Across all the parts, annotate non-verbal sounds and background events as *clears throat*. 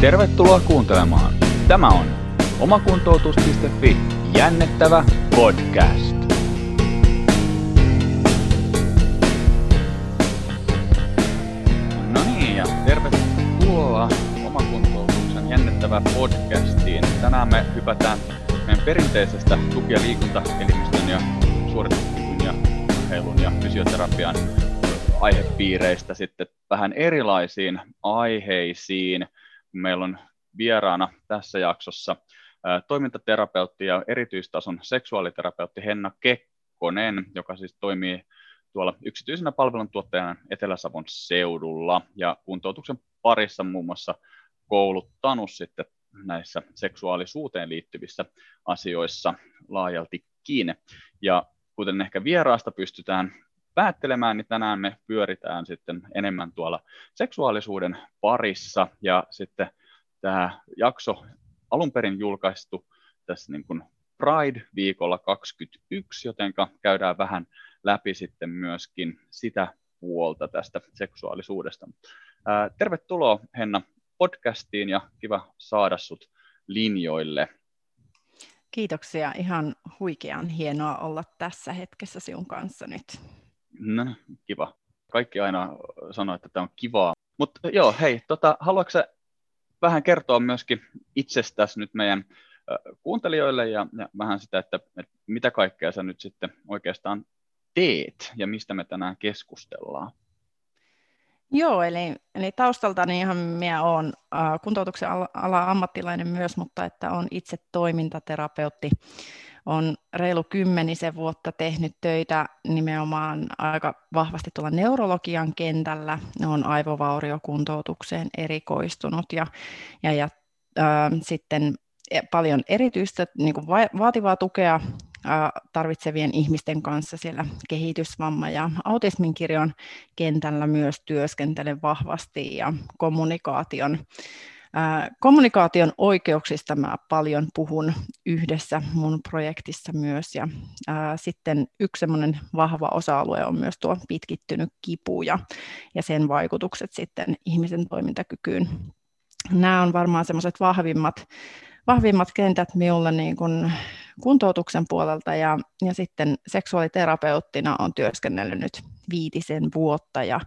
Tervetuloa kuuntelemaan. Tämä on omakuntoutus.fi jännettävä podcast. No niin, ja tervetuloa omakuntoutuksen jännettävä podcastiin. Tänään me hypätään meidän perinteisestä tuki- ja liikuntaelimistön ja suorituskyvyn ja urheilun ja fysioterapian aihepiireistä sitten vähän erilaisiin aiheisiin. Meillä on vieraana tässä jaksossa toimintaterapeutti ja erityistason seksuaaliterapeutti Henna Kekkonen, joka siis toimii tuolla yksityisenä palveluntuottajana Etelä-Savon seudulla ja kuntoutuksen parissa muun muassa kouluttanut sitten näissä seksuaalisuuteen liittyvissä asioissa laajaltikin. Ja kuten ehkä vieraasta pystytään päättelemään, niin tänään me pyöritään sitten enemmän tuolla seksuaalisuuden parissa ja sitten tämä jakso alun perin julkaistu tässä niin kuin Pride-viikolla 21, joten käydään vähän läpi sitten myöskin sitä puolta tästä seksuaalisuudesta. Ää, tervetuloa Henna podcastiin ja kiva saada sut linjoille. Kiitoksia, ihan huikean hienoa olla tässä hetkessä sinun kanssa nyt. No, kiva. Kaikki aina sanoo, että tämä on kivaa. Mutta joo, hei, tota, haluatko vähän kertoa myöskin itsestäsi nyt meidän kuuntelijoille ja, ja vähän sitä, että, että mitä kaikkea sä nyt sitten oikeastaan teet ja mistä me tänään keskustellaan? Joo, eli, eli taustaltani ihan minä olen äh, kuntoutuksen ala ammattilainen myös, mutta että olen itse toimintaterapeutti on reilu kymmenisen vuotta tehnyt töitä nimenomaan aika vahvasti tuolla neurologian kentällä. On aivovauriokuntoutukseen erikoistunut ja, ja, ja äh, sitten paljon erityistä niin kuin vaativaa tukea tarvitsevien ihmisten kanssa siellä kehitysvamma- ja autismin kirjon kentällä myös työskentelen vahvasti ja kommunikaation Kommunikaation oikeuksista mä paljon puhun yhdessä mun projektissa myös ja sitten yksi semmoinen vahva osa-alue on myös tuo pitkittynyt kipu ja, ja sen vaikutukset sitten ihmisen toimintakykyyn. Nämä on varmaan semmoiset vahvimmat, vahvimmat kentät minulle niin kuin kuntoutuksen puolelta ja, ja sitten seksuaaliterapeuttina on työskennellyt nyt viitisen vuotta ja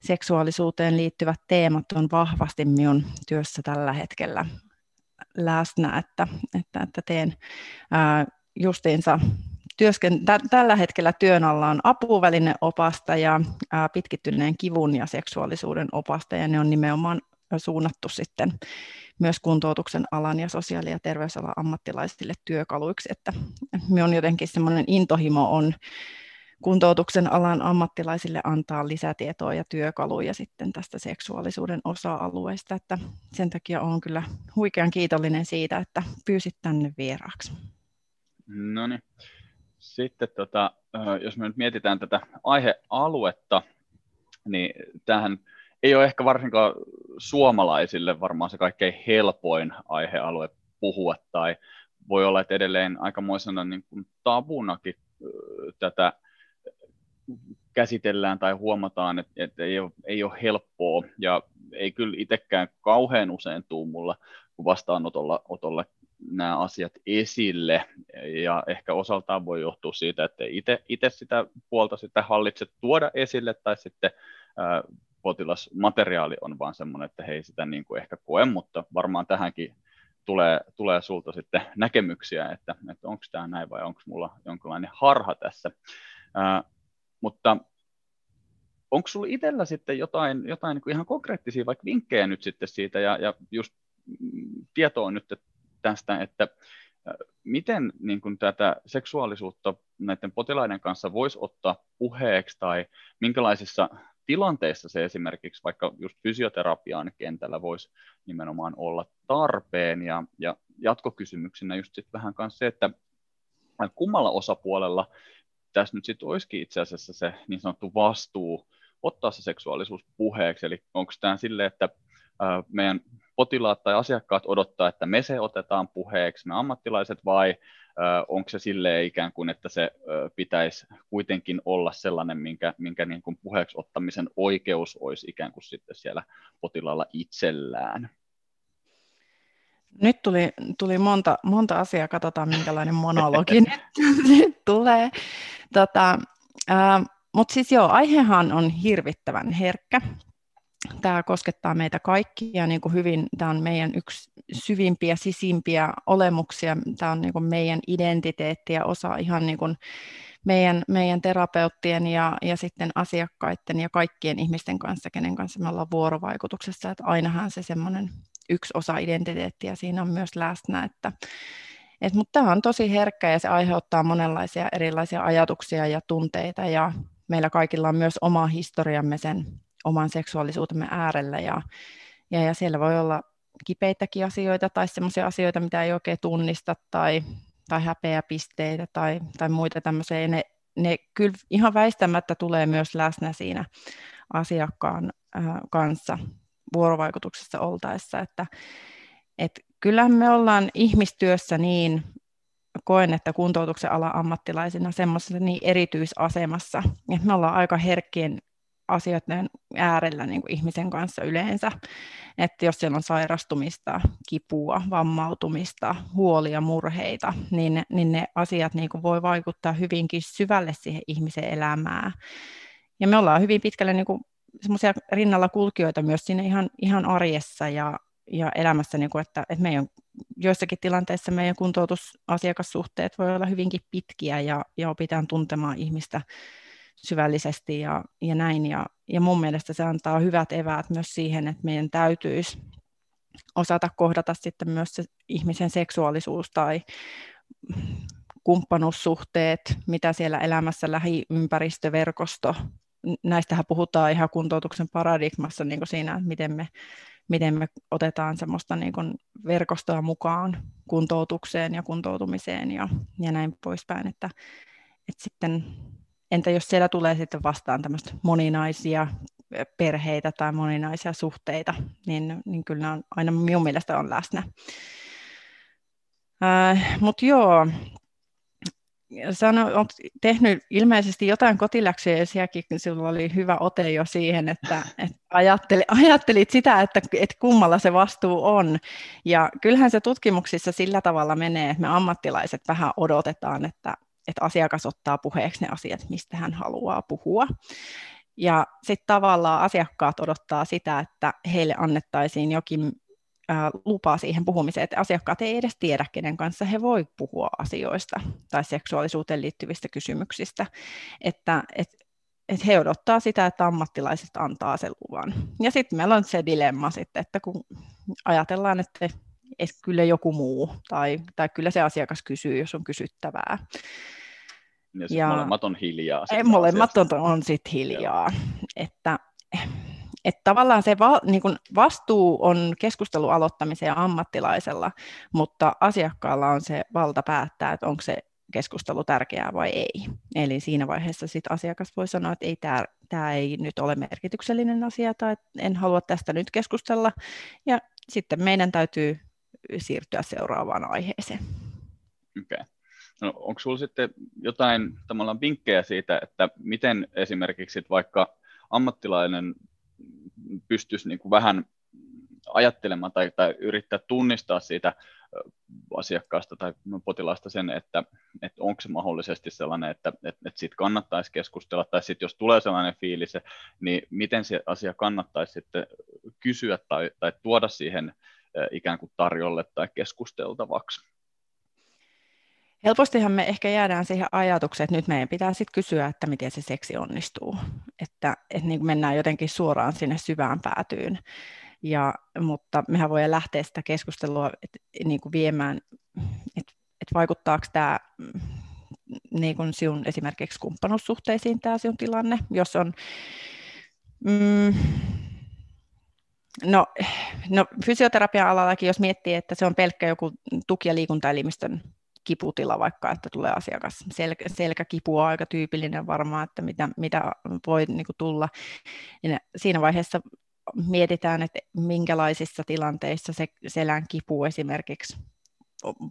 seksuaalisuuteen liittyvät teemat on vahvasti minun työssä tällä hetkellä läsnä, että, että, että teen ää, justiinsa työsken, tä, tällä hetkellä työn alla on apuvälineopasta ja ää, pitkittyneen kivun ja seksuaalisuuden opasta, ja ne on nimenomaan suunnattu sitten myös kuntoutuksen alan ja sosiaali- ja terveysalan ammattilaisille työkaluiksi, että minun jotenkin semmoinen intohimo on kuntoutuksen alan ammattilaisille antaa lisätietoa ja työkaluja sitten tästä seksuaalisuuden osa-alueesta, että sen takia olen kyllä huikean kiitollinen siitä, että pyysit tänne vieraaksi. No niin. Sitten tota, jos me nyt mietitään tätä aihealuetta, niin tähän ei ole ehkä varsinkaan suomalaisille varmaan se kaikkein helpoin aihealue puhua, tai voi olla, että edelleen aikamoisena niin kuin tabunakin tätä käsitellään tai huomataan, että, että ei, ole, ei ole helppoa ja ei kyllä itsekään kauhean usein tuu mulla vastaanotolla otolla nämä asiat esille ja ehkä osaltaan voi johtua siitä, että itse sitä puolta sitä hallitse tuoda esille tai sitten ää, potilasmateriaali on vaan semmoinen, että hei sitä niin kuin ehkä koe, mutta varmaan tähänkin tulee, tulee sulta sitten näkemyksiä, että, että onko tämä näin vai onko mulla jonkinlainen harha tässä. Ää, mutta onko sinulla itsellä sitten jotain, jotain niin kuin ihan konkreettisia vaikka vinkkejä nyt sitten siitä? Ja, ja just tietoa nyt tästä, että miten niin kuin tätä seksuaalisuutta näiden potilaiden kanssa voisi ottaa puheeksi? Tai minkälaisissa tilanteissa se esimerkiksi vaikka just fysioterapian kentällä voisi nimenomaan olla tarpeen? Ja, ja jatkokysymyksenä just sitten vähän kanssa se, että kummalla osapuolella tässä nyt sitten olisikin itse asiassa se niin sanottu vastuu ottaa se seksuaalisuus puheeksi, eli onko tämä sille, että meidän potilaat tai asiakkaat odottaa, että me se otetaan puheeksi, me ammattilaiset, vai onko se sille ikään kuin, että se pitäisi kuitenkin olla sellainen, minkä, minkä niin kuin puheeksi ottamisen oikeus olisi ikään kuin sitten siellä potilaalla itsellään? Nyt tuli, tuli monta, monta asiaa, katsotaan minkälainen *laughs* monologi nyt tulee. Tota, äh, Mutta siis joo, aihehan on hirvittävän herkkä. Tämä koskettaa meitä kaikkia niin kuin hyvin. Tämä on meidän yksi syvimpiä, sisimpiä olemuksia. Tämä on niin kuin meidän identiteetti ja osa ihan niin kuin meidän, meidän terapeuttien ja, ja sitten asiakkaiden ja kaikkien ihmisten kanssa, kenen kanssa me ollaan vuorovaikutuksessa. Että ainahan se semmoinen yksi osa identiteettiä siinä on myös läsnä, että et, mutta tämä on tosi herkkä ja se aiheuttaa monenlaisia erilaisia ajatuksia ja tunteita ja meillä kaikilla on myös oma historiamme sen oman seksuaalisuutemme äärellä ja, ja, ja siellä voi olla kipeitäkin asioita tai sellaisia asioita, mitä ei oikein tunnista tai, tai häpeäpisteitä tai, tai muita tämmöisiä. Ne, ne kyllä ihan väistämättä tulee myös läsnä siinä asiakkaan äh, kanssa vuorovaikutuksessa oltaessa, että et kyllähän me ollaan ihmistyössä niin, koen, että kuntoutuksen ala ammattilaisina semmoisessa niin erityisasemassa, että me ollaan aika herkkien asioiden äärellä niin kuin ihmisen kanssa yleensä. Että jos siellä on sairastumista, kipua, vammautumista, huolia, murheita, niin, niin ne asiat niin kuin voi vaikuttaa hyvinkin syvälle siihen ihmisen elämään. Ja me ollaan hyvin pitkälle niin kuin semmoisia rinnalla kulkijoita myös siinä ihan, ihan arjessa ja, ja elämässä, niin kuin, että, että meidän joissakin tilanteissa meidän kuntoutusasiakassuhteet voi olla hyvinkin pitkiä ja, ja opitaan tuntemaan ihmistä syvällisesti ja, ja näin. Ja, ja mun mielestä se antaa hyvät eväät myös siihen, että meidän täytyisi osata kohdata sitten myös se ihmisen seksuaalisuus tai kumppanuussuhteet, mitä siellä elämässä lähiympäristöverkosto näistähän puhutaan ihan kuntoutuksen paradigmassa niin kuin siinä, että miten me, miten me otetaan semmoista niin kuin verkostoa mukaan kuntoutukseen ja kuntoutumiseen ja, ja näin poispäin. Että, että sitten, entä jos siellä tulee sitten vastaan tämmöistä moninaisia perheitä tai moninaisia suhteita, niin, niin kyllä ne on, aina minun mielestä on läsnä. Äh, Mutta joo, sano, olet tehnyt ilmeisesti jotain kotiläksyjä ja sielläkin sinulla oli hyvä ote jo siihen, että, että ajatteli, ajattelit sitä, että, että kummalla se vastuu on. Ja kyllähän se tutkimuksissa sillä tavalla menee, että me ammattilaiset vähän odotetaan, että, että asiakas ottaa puheeksi ne asiat, mistä hän haluaa puhua. Ja sitten tavallaan asiakkaat odottaa sitä, että heille annettaisiin jokin lupaa siihen puhumiseen, että asiakkaat ei edes tiedä, kenen kanssa he voi puhua asioista tai seksuaalisuuteen liittyvistä kysymyksistä, että et, et he odottaa sitä, että ammattilaiset antaa sen luvan. Ja sitten meillä on se dilemma sitten, että kun ajatellaan, että et kyllä joku muu tai, tai kyllä se asiakas kysyy, jos on kysyttävää. Ja, ja molemmat on hiljaa. Molemmat on, on sitten hiljaa. Että että tavallaan se va, niin kuin vastuu on keskustelun aloittamiseen ammattilaisella, mutta asiakkaalla on se valta päättää, että onko se keskustelu tärkeää vai ei. Eli siinä vaiheessa sit asiakas voi sanoa, että ei tämä, tämä ei nyt ole merkityksellinen asia tai en halua tästä nyt keskustella. Ja sitten meidän täytyy siirtyä seuraavaan aiheeseen. Okay. No, onko sinulla sitten jotain vinkkejä siitä, että miten esimerkiksi vaikka ammattilainen pystyisi niin kuin vähän ajattelemaan tai, tai yrittää tunnistaa siitä asiakkaasta tai potilaasta sen, että, että onko se mahdollisesti sellainen, että, että, että siitä kannattaisi keskustella, tai sitten jos tulee sellainen fiilis, niin miten se asia kannattaisi sitten kysyä tai, tai tuoda siihen ikään kuin tarjolle tai keskusteltavaksi. Helpostihan me ehkä jäädään siihen ajatukseen, että nyt meidän pitää sitten kysyä, että miten se seksi onnistuu. Että, että niin mennään jotenkin suoraan sinne syvään päätyyn. Ja, mutta mehän voidaan lähteä sitä keskustelua että, niin kuin viemään, että, että vaikuttaako tämä niin kuin sinun esimerkiksi kumppanuussuhteisiin tämä sinun tilanne, jos on mm, No, no fysioterapian alallakin, jos miettii, että se on pelkkä joku tuki- ja liikuntaelimistön kiputila vaikka, että tulee asiakas. Selkä, selkäkipu on aika tyypillinen varmaan, että mitä, mitä voi niin kuin tulla. Ja siinä vaiheessa mietitään, että minkälaisissa tilanteissa se selän kipu esimerkiksi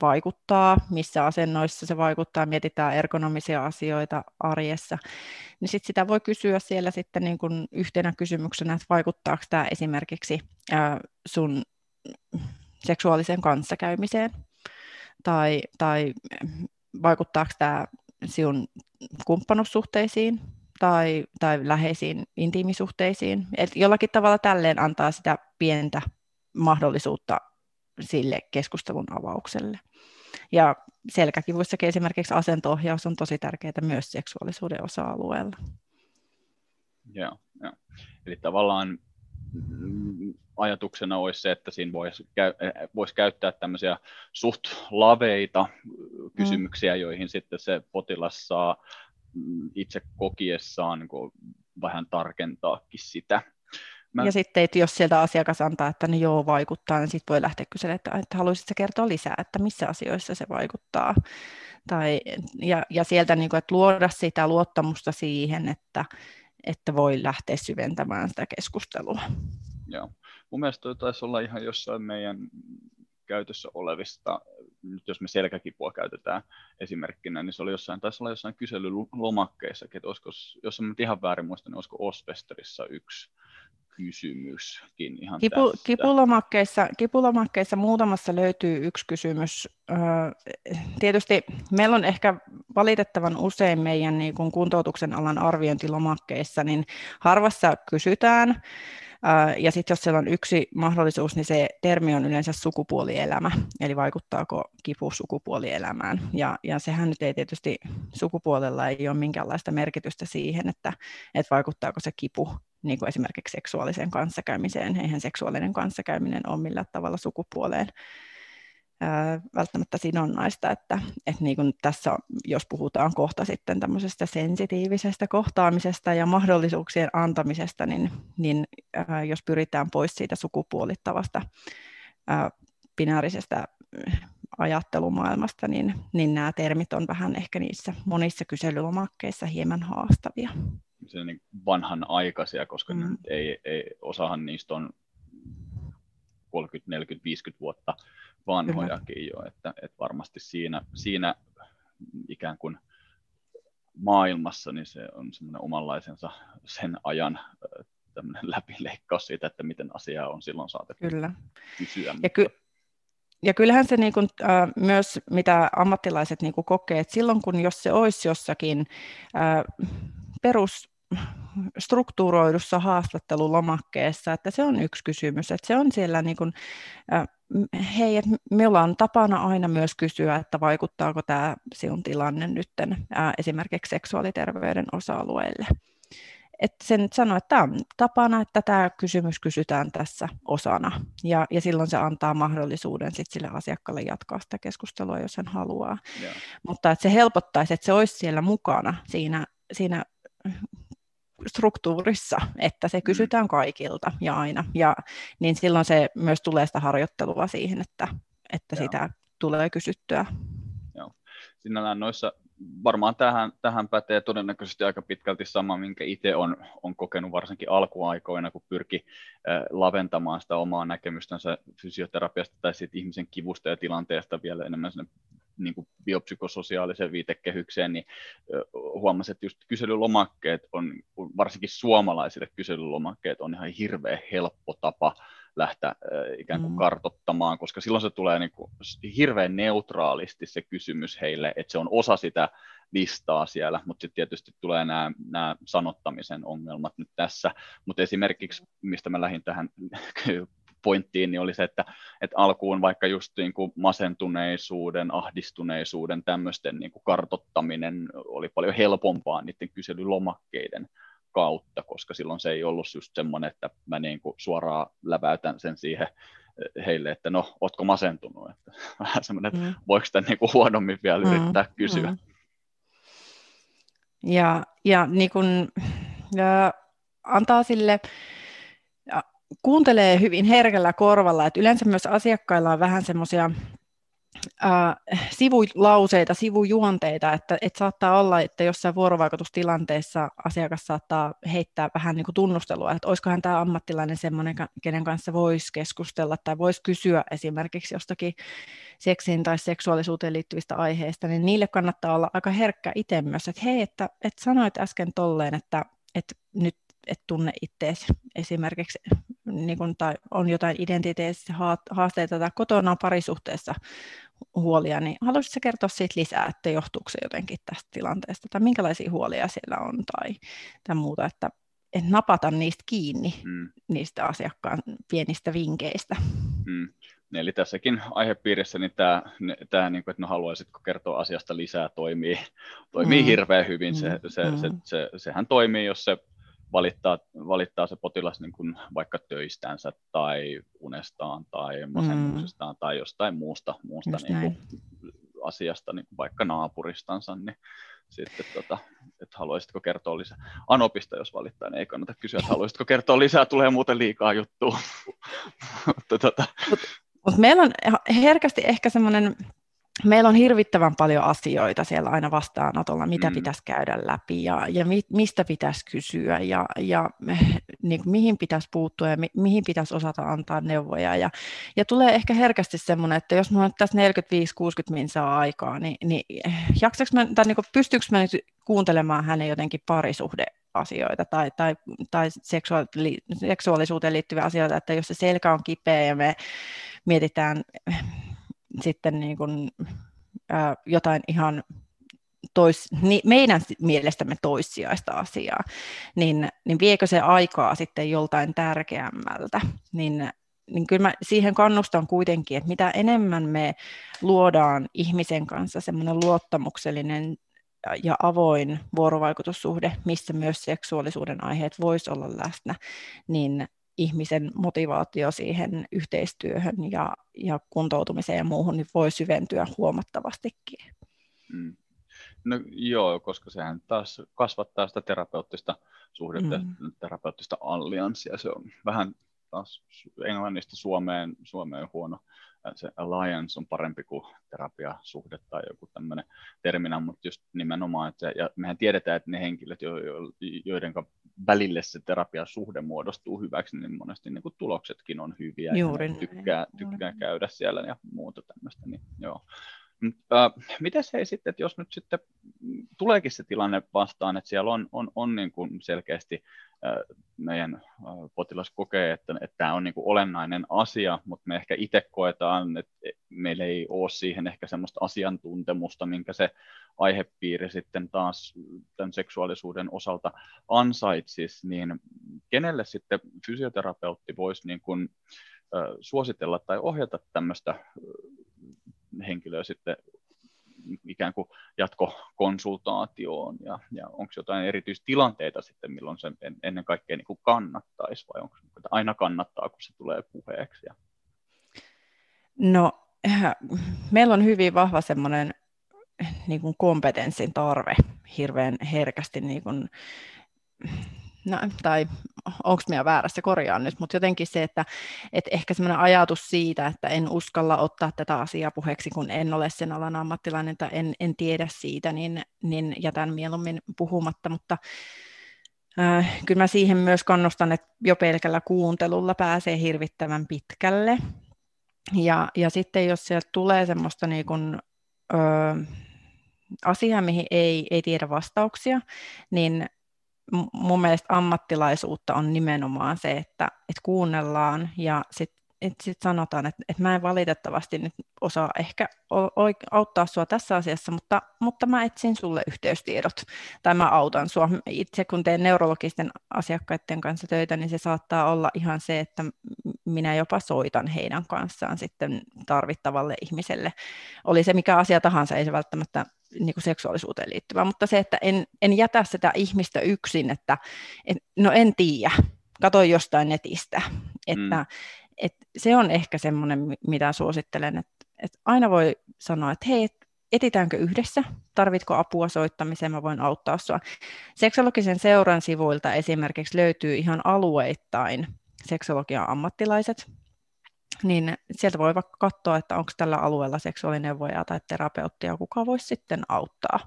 vaikuttaa, missä asennoissa se vaikuttaa, mietitään ergonomisia asioita arjessa, niin sit sitä voi kysyä siellä sitten niin kuin yhtenä kysymyksenä, että vaikuttaako tämä esimerkiksi sun seksuaaliseen kanssakäymiseen, tai, tai vaikuttaako tämä sinun kumppanussuhteisiin tai, tai läheisiin intiimisuhteisiin. Et jollakin tavalla tälleen antaa sitä pientä mahdollisuutta sille keskustelun avaukselle. Ja selkäkivussakin esimerkiksi asentoohjaus on tosi tärkeää myös seksuaalisuuden osa-alueella. Joo, joo. Eli tavallaan ajatuksena olisi se, että siinä voisi, käy, voisi käyttää tämmöisiä suht laveita kysymyksiä, mm. joihin sitten se potilas saa mm, itse kokiessaan niin vähän tarkentaakin sitä. Mä... Ja sitten, että jos sieltä asiakas antaa, että ne joo vaikuttaa, niin sitten voi lähteä kyselemään, että, että haluaisitko kertoa lisää, että missä asioissa se vaikuttaa. Tai, ja, ja sieltä niin kuin, että luoda sitä luottamusta siihen, että, että voi lähteä syventämään sitä keskustelua. Joo. Mun mielestä toi taisi olla ihan jossain meidän käytössä olevista, nyt jos me selkäkipua käytetään esimerkkinä, niin se oli jossain, taisi olla jossain kyselylomakkeissa, että olisiko, jos en ihan väärin muista, niin olisiko Osvesterissa yksi kysymyskin ihan Kipu, tästä. Kipulomakkeissa, kipulomakkeissa muutamassa löytyy yksi kysymys. Tietysti meillä on ehkä valitettavan usein meidän niin kuin kuntoutuksen alan arviointilomakkeissa, niin harvassa kysytään, ja sitten jos siellä on yksi mahdollisuus, niin se termi on yleensä sukupuolielämä, eli vaikuttaako kipu sukupuolielämään. Ja, ja sehän nyt ei tietysti sukupuolella ei ole minkäänlaista merkitystä siihen, että, että vaikuttaako se kipu niin kuin esimerkiksi seksuaaliseen kanssakäymiseen. Eihän seksuaalinen kanssakäyminen ole millään tavalla sukupuoleen välttämättä sidonnaista, että, että niin kuin tässä, jos puhutaan kohta sitten tämmöisestä sensitiivisestä kohtaamisesta ja mahdollisuuksien antamisesta, niin, niin ää, jos pyritään pois siitä sukupuolittavasta ää, binäärisestä ajattelumaailmasta, niin, niin nämä termit on vähän ehkä niissä monissa kyselylomakkeissa hieman haastavia. Se niin vanhanaikaisia, koska mm. ei, ei, osahan niistä on 30, 40, 50 vuotta vanhojakin jo, että, että varmasti siinä, siinä ikään kuin maailmassa niin se on semmoinen omanlaisensa sen ajan läpileikkaus siitä, että miten asiaa on silloin saatettu Kyllä. kysyä. Ja, ky- ja kyllähän se niin kuin, äh, myös, mitä ammattilaiset niin kuin kokee, että silloin kun jos se olisi jossakin äh, perus strukturoidussa haastattelulomakkeessa, että se on yksi kysymys, että se on siellä niin kuin, hei, että me ollaan tapana aina myös kysyä, että vaikuttaako tämä sinun tilanne nyt esimerkiksi seksuaaliterveyden osa-alueelle. Että sen sanoo, että tämä on tapana, että tämä kysymys kysytään tässä osana. Ja, ja silloin se antaa mahdollisuuden sit sille asiakkaalle jatkaa sitä keskustelua, jos hän haluaa. Yeah. Mutta että se helpottaisi, että se olisi siellä mukana siinä, siinä struktuurissa, että se mm. kysytään kaikilta ja aina. Ja niin silloin se myös tulee sitä harjoittelua siihen, että, että sitä tulee kysyttyä. Joo. Sinällään noissa varmaan tähän, tähän pätee todennäköisesti aika pitkälti sama, minkä itse on, on kokenut varsinkin alkuaikoina, kun pyrki äh, laventamaan sitä omaa näkemystänsä fysioterapiasta tai siitä ihmisen kivusta ja tilanteesta vielä enemmän sinne niin kuin biopsykososiaaliseen viitekehykseen, niin huomasin, että just kyselylomakkeet on, varsinkin suomalaisille kyselylomakkeet on ihan hirveän helppo tapa lähteä ikään kuin mm. kartottamaan, koska silloin se tulee niin kuin hirveän neutraalisti se kysymys heille, että se on osa sitä listaa siellä, mutta sitten tietysti tulee nämä, nämä sanottamisen ongelmat nyt tässä, mutta esimerkiksi, mistä mä lähdin tähän pointtiin, niin oli se, että, että alkuun vaikka just niin kuin masentuneisuuden, ahdistuneisuuden, tämmöisten niin kuin kartottaminen oli paljon helpompaa niiden kyselylomakkeiden kautta, koska silloin se ei ollut just semmoinen, että mä niin kuin suoraan läväytän sen siihen eh, heille, että no, ootko masentunut? *laughs* Että vähän semmoinen, että mm. voiko sitä niin kuin huonommin vielä mm. yrittää kysyä. Mm. Ja, ja, niin kuin, ja antaa sille kuuntelee hyvin herkällä korvalla, että yleensä myös asiakkailla on vähän semmoisia äh, sivulauseita, sivujuonteita, että, että saattaa olla, että jossain vuorovaikutustilanteessa asiakas saattaa heittää vähän niin kuin tunnustelua, että olisikohan tämä ammattilainen semmoinen, kenen kanssa voisi keskustella tai voisi kysyä esimerkiksi jostakin seksiin tai seksuaalisuuteen liittyvistä aiheista, niin niille kannattaa olla aika herkkä itse myös, että hei, että, että sanoit äsken tolleen, että, että nyt et tunne ittees esimerkiksi niin kuin, tai on jotain identiteettisiä haasteita tai kotona parisuhteessa huolia, niin haluaisitko kertoa siitä lisää, että johtuuko se jotenkin tästä tilanteesta, tai minkälaisia huolia siellä on, tai, tai muuta, että, että napata niistä kiinni, mm. niistä asiakkaan pienistä vinkkeistä. Mm. Eli tässäkin aihepiirissä niin tämä, tämä niin kuin, että no haluaisitko kertoa asiasta lisää, toimii, toimii mm. hirveän hyvin. Se, mm. se, se, mm. se, sehän toimii, jos se valittaa, valittaa se potilas niin kuin vaikka töistänsä tai unestaan tai masennuksestaan mm. tai jostain muusta, muusta niin kuin asiasta, niin kuin vaikka naapuristansa, niin sitten, tota, että haluaisitko kertoa lisää. Anopista, jos valittaa, niin ei kannata kysyä, että haluaisitko kertoa lisää, tulee muuten liikaa juttua. *laughs* Mutta tota... Mut, mut meillä on herkästi ehkä semmoinen meillä on hirvittävän paljon asioita siellä aina vastaanotolla, mitä mm. pitäisi käydä läpi ja, ja mi, mistä pitäisi kysyä ja, ja *laughs* niin kuin, mihin pitäisi puuttua ja mi, mihin pitäisi osata antaa neuvoja. Ja, ja tulee ehkä herkästi semmoinen, että jos minulla on tässä 45-60 minsaa aikaa, niin, niin *laughs* mä, tai niin kuin, pystyykö mä nyt kuuntelemaan hänen jotenkin parisuhdeasioita tai, tai, tai seksuaali, seksuaalisuuteen liittyviä asioita, että jos se selkä on kipeä ja me mietitään sitten niin kuin, ää, jotain ihan tois, ni, meidän mielestämme toissijaista asiaa, niin, niin viekö se aikaa sitten joltain tärkeämmältä, niin, niin kyllä mä siihen kannustan kuitenkin, että mitä enemmän me luodaan ihmisen kanssa semmoinen luottamuksellinen ja avoin vuorovaikutussuhde, missä myös seksuaalisuuden aiheet voisi olla läsnä, niin ihmisen motivaatio siihen yhteistyöhön ja, ja kuntoutumiseen ja muuhun niin voi syventyä huomattavastikin. Mm. No joo, koska sehän taas kasvattaa sitä terapeuttista suhdetta, mm. terapeuttista allianssia. Se on vähän taas englannista Suomeen, Suomeen huono se alliance on parempi kuin terapiasuhde tai joku tämmöinen terminä, mutta just nimenomaan, että ja mehän tiedetään, että ne henkilöt, jo, jo, joiden välille se terapiasuhde muodostuu hyväksi, niin monesti niin kuin tuloksetkin on hyviä Juuri ja tykkää, tykkää käydä siellä ja muuta tämmöistä, niin joo. Äh, miten se sitten, että jos nyt sitten tuleekin se tilanne vastaan, että siellä on, on, on niin kuin selkeästi meidän potilas kokee, että, että tämä on niin kuin olennainen asia, mutta me ehkä itse koetaan, että meillä ei ole siihen ehkä semmoista asiantuntemusta, minkä se aihepiiri sitten taas tämän seksuaalisuuden osalta ansaitsisi, niin kenelle sitten fysioterapeutti voisi niin kuin, suositella tai ohjata tämmöistä henkilöä sitten ikään kuin jatkokonsultaatioon ja, ja onko jotain erityistilanteita sitten, milloin se ennen kaikkea niin kuin kannattaisi vai onko se aina kannattaa, kun se tulee puheeksi? Ja... No, meillä on hyvin vahva semmoinen niin kuin kompetenssin tarve hirveän herkästi niin kuin, no, tai onko minä väärässä, korjaan nyt, mutta jotenkin se, että, että ehkä semmoinen ajatus siitä, että en uskalla ottaa tätä asiaa puheeksi, kun en ole sen alan ammattilainen tai en, en tiedä siitä, niin, niin jätän mieluummin puhumatta, mutta äh, kyllä mä siihen myös kannustan, että jo pelkällä kuuntelulla pääsee hirvittävän pitkälle. Ja, ja sitten jos sieltä tulee semmoista niin kuin, ö, asiaa, mihin ei, ei tiedä vastauksia, niin mun mielestä ammattilaisuutta on nimenomaan se, että, että kuunnellaan ja sitten että sit sanotaan, että, että mä en valitettavasti nyt osaa ehkä auttaa sua tässä asiassa, mutta, mutta mä etsin sulle yhteystiedot tai mä autan sua. Itse kun teen neurologisten asiakkaiden kanssa töitä, niin se saattaa olla ihan se, että minä jopa soitan heidän kanssaan sitten tarvittavalle ihmiselle. Oli se mikä asia tahansa, ei se välttämättä niin kuin seksuaalisuuteen liittyvää, mutta se, että en, en jätä sitä ihmistä yksin, että et, no en tiedä, katsoin jostain netistä, että mm. Et se on ehkä semmoinen, mitä suosittelen, että, että aina voi sanoa, että hei, etitäänkö yhdessä, tarvitko apua soittamiseen, mä voin auttaa sinua. Seksologisen seuran sivuilta esimerkiksi löytyy ihan alueittain seksologian ammattilaiset, niin sieltä voi vaikka katsoa, että onko tällä alueella seksuaalineuvojaa tai terapeuttia, kuka voisi sitten auttaa.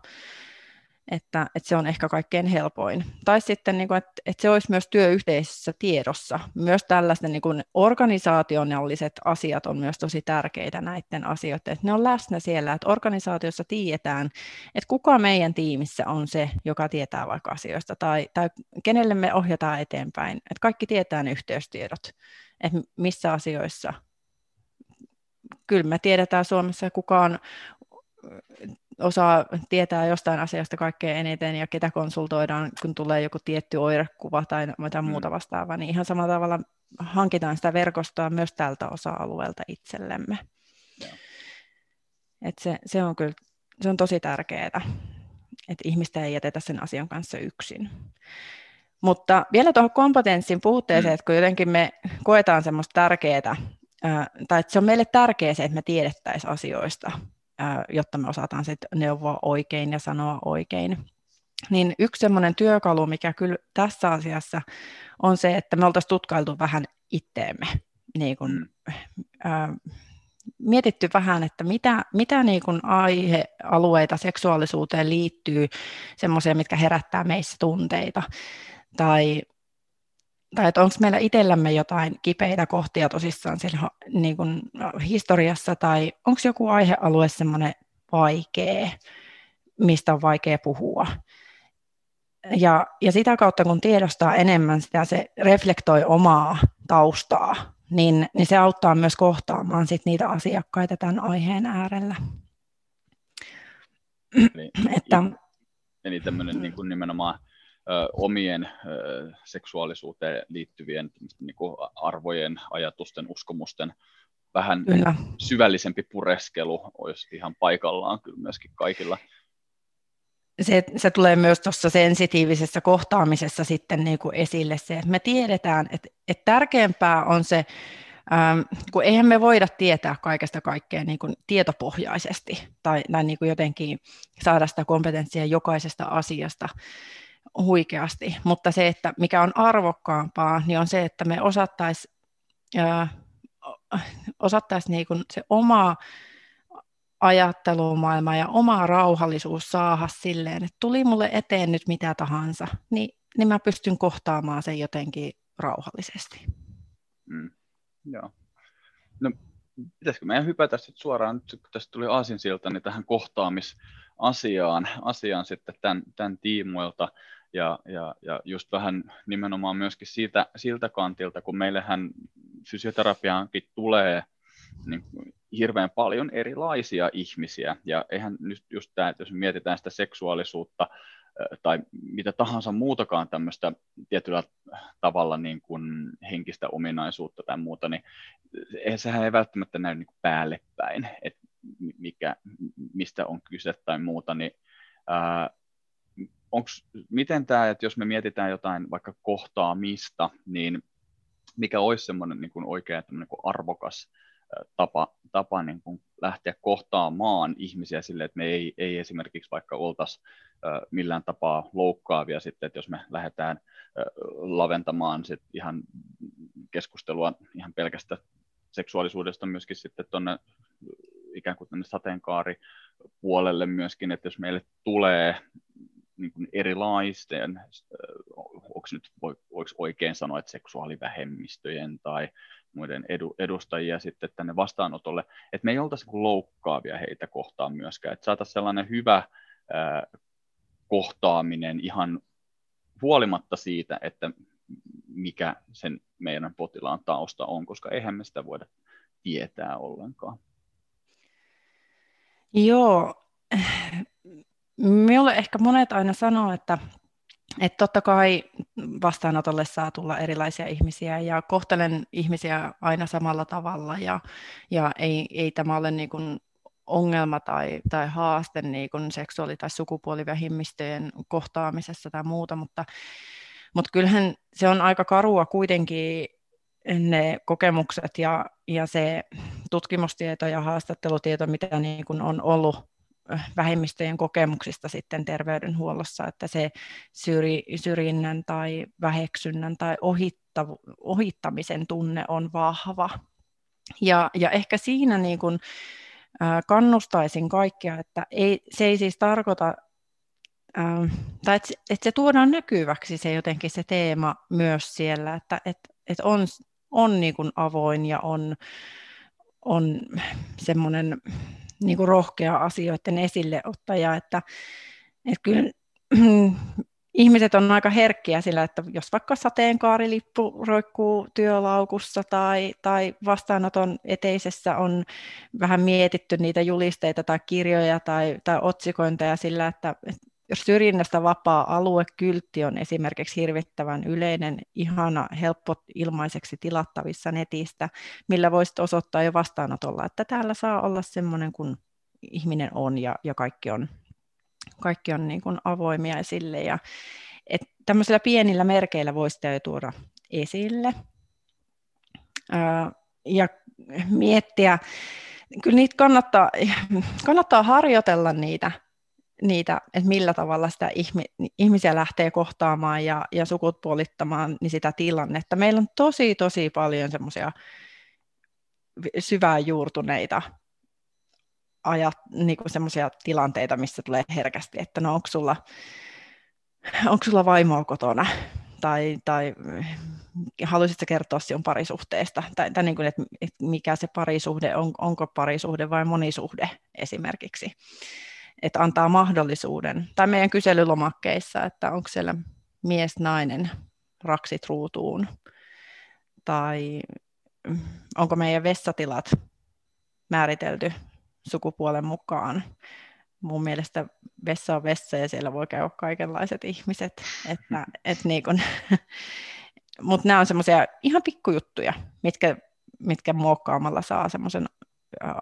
Että, että se on ehkä kaikkein helpoin. Tai sitten, niin kuin, että, että se olisi myös työyhteisössä tiedossa. Myös tällaisten niin organisaationalliset asiat on myös tosi tärkeitä näiden asioiden, että ne on läsnä siellä, että organisaatiossa tiedetään, että kuka meidän tiimissä on se, joka tietää vaikka asioista, tai, tai kenelle me ohjataan eteenpäin, että kaikki tietää ne yhteystiedot, että missä asioissa kyllä me tiedetään Suomessa, kuka on osaa tietää jostain asiasta kaikkein eniten ja ketä konsultoidaan, kun tulee joku tietty oirekuva tai jotain mm. muuta vastaavaa, niin ihan samalla tavalla hankitaan sitä verkostoa myös tältä osa-alueelta itsellemme. Et se, se, on kyllä se on tosi tärkeää, että ihmistä ei jätetä sen asian kanssa yksin. Mutta vielä tuohon kompetenssin puutteeseen, mm. että kun jotenkin me koetaan semmoista tärkeää, tai että se on meille tärkeää se, että me tiedettäisiin asioista, jotta me osataan sitten neuvoa oikein ja sanoa oikein. Niin yksi semmoinen työkalu, mikä kyllä tässä asiassa on se, että me oltaisiin tutkailtu vähän itteemme, niin kun, mm. ää, mietitty vähän, että mitä, mitä niin kun aihealueita seksuaalisuuteen liittyy, semmoisia, mitkä herättää meissä tunteita, tai tai että onko meillä itsellämme jotain kipeitä kohtia tosissaan siellä niin kuin historiassa, tai onko joku aihealue semmoinen vaikea, mistä on vaikea puhua. Ja, ja sitä kautta, kun tiedostaa enemmän sitä, se reflektoi omaa taustaa, niin, niin se auttaa myös kohtaamaan sit niitä asiakkaita tämän aiheen äärellä. Eli, että, eli tämmöinen niin kuin nimenomaan omien seksuaalisuuteen liittyvien niin kuin arvojen, ajatusten, uskomusten vähän kyllä. syvällisempi pureskelu olisi ihan paikallaan kyllä myöskin kaikilla. Se, se tulee myös tuossa sensitiivisessä kohtaamisessa sitten niin kuin esille se, että me tiedetään, että, että tärkeämpää on se, Ähm, kun eihän me voida tietää kaikesta kaikkea niin kuin tietopohjaisesti tai, tai niin kuin jotenkin saada sitä kompetenssia jokaisesta asiasta, huikeasti, mutta se, että mikä on arvokkaampaa, niin on se, että me osattaisiin osattais niin se oma ajattelumaailma ja oma rauhallisuus saada silleen, että tuli mulle eteen nyt mitä tahansa, niin, niin mä pystyn kohtaamaan sen jotenkin rauhallisesti. Mm, joo. No, pitäisikö meidän hypätä sitten suoraan, nyt kun tästä tuli aasinsilta, niin tähän kohtaamisasiaan asiaan sitten tämän, tämän tiimoilta ja, ja, ja just vähän nimenomaan myöskin siitä, siltä kantilta, kun meillähän fysioterapiaankin tulee niin hirveän paljon erilaisia ihmisiä, ja eihän nyt just tämä, jos mietitään sitä seksuaalisuutta tai mitä tahansa muutakaan tämmöistä tietyllä tavalla niin kuin henkistä ominaisuutta tai muuta, niin sehän ei välttämättä näy niin päälle päin, että mikä, mistä on kyse tai muuta, niin onks, miten tämä, että jos me mietitään jotain vaikka kohtaamista, niin mikä olisi semmoinen niin kuin oikea niin kuin arvokas tapa, tapa niin kuin lähteä kohtaamaan ihmisiä sille, että me ei, ei esimerkiksi vaikka oltaisi millään tapaa loukkaavia sitten, että jos me lähdetään laventamaan sit ihan keskustelua ihan pelkästä seksuaalisuudesta myöskin sitten tuonne ikään kuin tänne sateenkaaripuolelle myöskin, että jos meille tulee niin kuin erilaisten, onko nyt voiko oikein sanoa, että seksuaalivähemmistöjen tai muiden edu, edustajia sitten tänne vastaanotolle, että me ei oltaisi niin loukkaavia heitä kohtaan myöskään, että saataisiin sellainen hyvä ää, kohtaaminen ihan huolimatta siitä, että mikä sen meidän potilaan tausta on, koska eihän me sitä voida tietää ollenkaan. Joo, Minulle ehkä monet aina sanoo, että, että totta kai vastaanotolle saa tulla erilaisia ihmisiä ja kohtelen ihmisiä aina samalla tavalla ja, ja ei, ei tämä ole niin kuin ongelma tai, tai haaste niin kuin seksuaali- tai sukupuolivähemmistöjen kohtaamisessa tai muuta, mutta, mutta kyllähän se on aika karua kuitenkin ne kokemukset ja, ja se tutkimustieto ja haastattelutieto, mitä niin kuin on ollut vähemmistöjen kokemuksista sitten terveydenhuollossa, että se syrjinnän tai väheksynnän tai ohittamisen tunne on vahva. Ja, ja ehkä siinä niin kuin, kannustaisin kaikkia, että ei, se ei siis tarkoita tai että, että se tuodaan näkyväksi se jotenkin se teema myös siellä, että, että, että on, on niin kuin avoin ja on, on semmoinen niin kuin rohkea asioiden esille ottaja, että, että kyllä *clears throat* ihmiset on aika herkkiä sillä, että jos vaikka sateenkaarilippu roikkuu työlaukussa tai, tai vastaanoton eteisessä on vähän mietitty niitä julisteita tai kirjoja tai, tai otsikointeja sillä, että, jos syrjinnästä vapaa aluekyltti on esimerkiksi hirvittävän yleinen, ihana, helppo ilmaiseksi tilattavissa netistä, millä voisit osoittaa jo vastaanotolla, että täällä saa olla semmoinen kuin ihminen on ja, ja kaikki on kaikki on niin kuin avoimia esille. Ja, et tämmöisillä pienillä merkeillä voisi jo tuoda esille. Ää, ja miettiä, kyllä niitä kannattaa, kannattaa harjoitella niitä, niitä, että millä tavalla sitä ihmisiä lähtee kohtaamaan ja, ja sukupuolittamaan niin sitä tilannetta. Meillä on tosi, tosi paljon semmoisia syvään juurtuneita ajat, niin semmoisia tilanteita, missä tulee herkästi, että no onko sulla, onko sulla vaimoa kotona, tai, tai haluaisitko kertoa sinun parisuhteesta, tai, tai niin kuin, että mikä se parisuhde on, onko parisuhde vai monisuhde esimerkiksi. Että antaa mahdollisuuden, tai meidän kyselylomakkeissa, että onko siellä mies, nainen, raksit ruutuun, tai onko meidän vessatilat määritelty sukupuolen mukaan. Mun mielestä vessa on vessa ja siellä voi käydä kaikenlaiset ihmiset. Että, et niin *laughs* mutta nämä on semmoisia ihan pikkujuttuja, mitkä, mitkä muokkaamalla saa semmoisen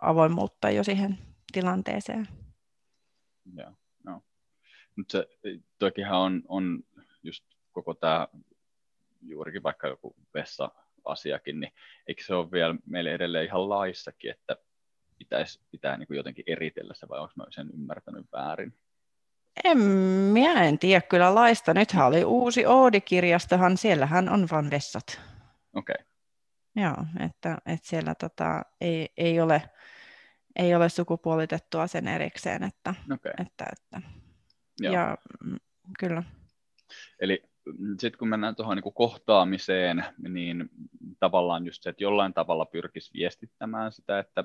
avoimuutta jo siihen tilanteeseen. Joo, joo. Mutta se tokihan on, on just koko tämä juurikin vaikka joku vessa-asiakin, niin eikö se ole vielä meille edelleen ihan laissakin, että pitäisi, pitää niin kuin jotenkin eritellä se, vai onko mä sen ymmärtänyt väärin? En, minä en tiedä kyllä laista. Nythän oli uusi Oodi-kirjastohan, siellähän on vain vessat. Okei. Okay. Joo, että, että siellä tota, ei, ei, ole, ei ole sukupuolitettua sen erikseen. Että, okay. että, että, Joo. ja, mm, kyllä. Eli sitten kun mennään tuohon niin kohtaamiseen, niin tavallaan just se, että jollain tavalla pyrkisi viestittämään sitä, että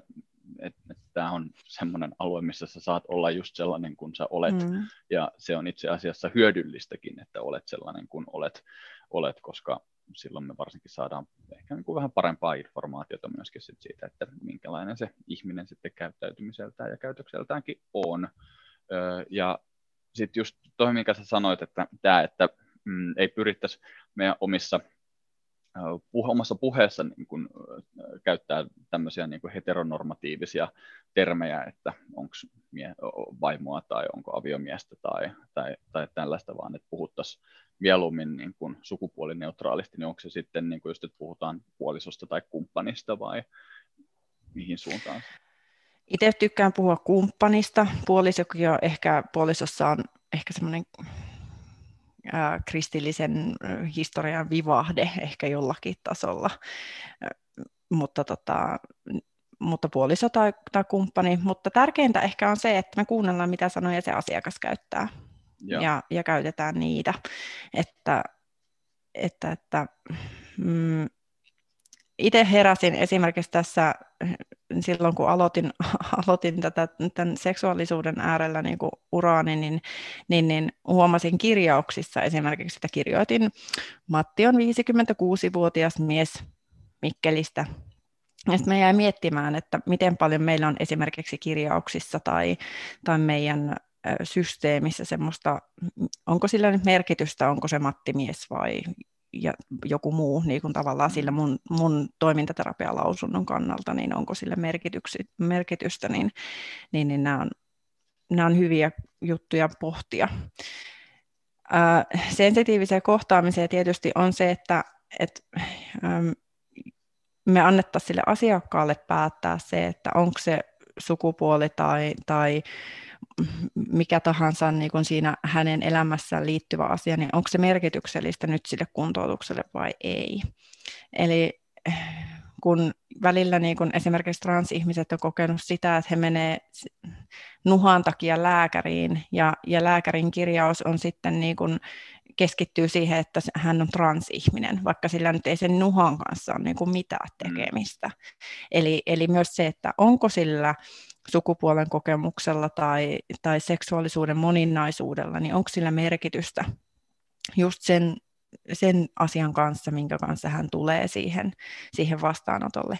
että, että tämä on semmoinen alue, missä sä saat olla just sellainen kuin sä olet, mm. ja se on itse asiassa hyödyllistäkin, että olet sellainen kuin olet, olet koska silloin me varsinkin saadaan ehkä niin kuin vähän parempaa informaatiota myöskin siitä, että minkälainen se ihminen sitten käyttäytymiseltään ja käytökseltäänkin on. Ja sitten just tuohon, minkä sä sanoit, että tämä, että mm, ei pyrittäisi meidän omissa omassa puheessa niin kun, käyttää tämmöisiä niin kuin heteronormatiivisia termejä, että onko mie- vaimoa tai onko aviomiestä tai, tai, tai tällaista, vaan että puhuttaisiin mieluummin niin kuin sukupuolineutraalisti, niin onko se sitten niin kuin just, että puhutaan puolisosta tai kumppanista vai mihin suuntaan? Itse tykkään puhua kumppanista. Puolisokin on ehkä, puolisossa on ehkä semmoinen kristillisen historian vivahde ehkä jollakin tasolla, mutta, tota, mutta puoliso tai, tai kumppani. Mutta tärkeintä ehkä on se, että me kuunnellaan, mitä sanoja se asiakas käyttää ja, ja käytetään niitä. Että, että, että mm, itse heräsin esimerkiksi tässä silloin, kun aloitin, *laughs* aloitin tätä, tämän seksuaalisuuden äärellä niin kuin uraani, niin, niin, niin huomasin kirjauksissa esimerkiksi, että kirjoitin Matti on 56-vuotias mies Mikkelistä. Ja sitten jäin miettimään, että miten paljon meillä on esimerkiksi kirjauksissa tai, tai meidän systeemissä semmoista, onko sillä nyt merkitystä, onko se Matti mies vai ja joku muu niin kuin tavallaan sillä mun, mun toimintaterapialausunnon kannalta, niin onko sille merkitystä, niin, niin, niin nämä, on, nämä on hyviä juttuja pohtia. Ää, sensitiiviseen kohtaamiseen tietysti on se, että, että äm, me annettaisiin sille asiakkaalle päättää se, että onko se sukupuoli tai, tai mikä tahansa niin kuin siinä hänen elämässään liittyvä asia, niin onko se merkityksellistä nyt sille kuntoutukselle vai ei. Eli kun välillä niin kun esimerkiksi transihmiset on kokenut sitä, että he menee nuhan takia lääkäriin ja, ja lääkärin kirjaus on sitten niin kun keskittyy siihen, että hän on transihminen, vaikka sillä nyt ei sen nuhan kanssa ole niin kuin mitään mm. tekemistä. Mm. Eli, eli myös se, että onko sillä sukupuolen kokemuksella tai, tai seksuaalisuuden moninaisuudella, niin onko sillä merkitystä just sen, sen asian kanssa, minkä kanssa hän tulee siihen, siihen vastaanotolle.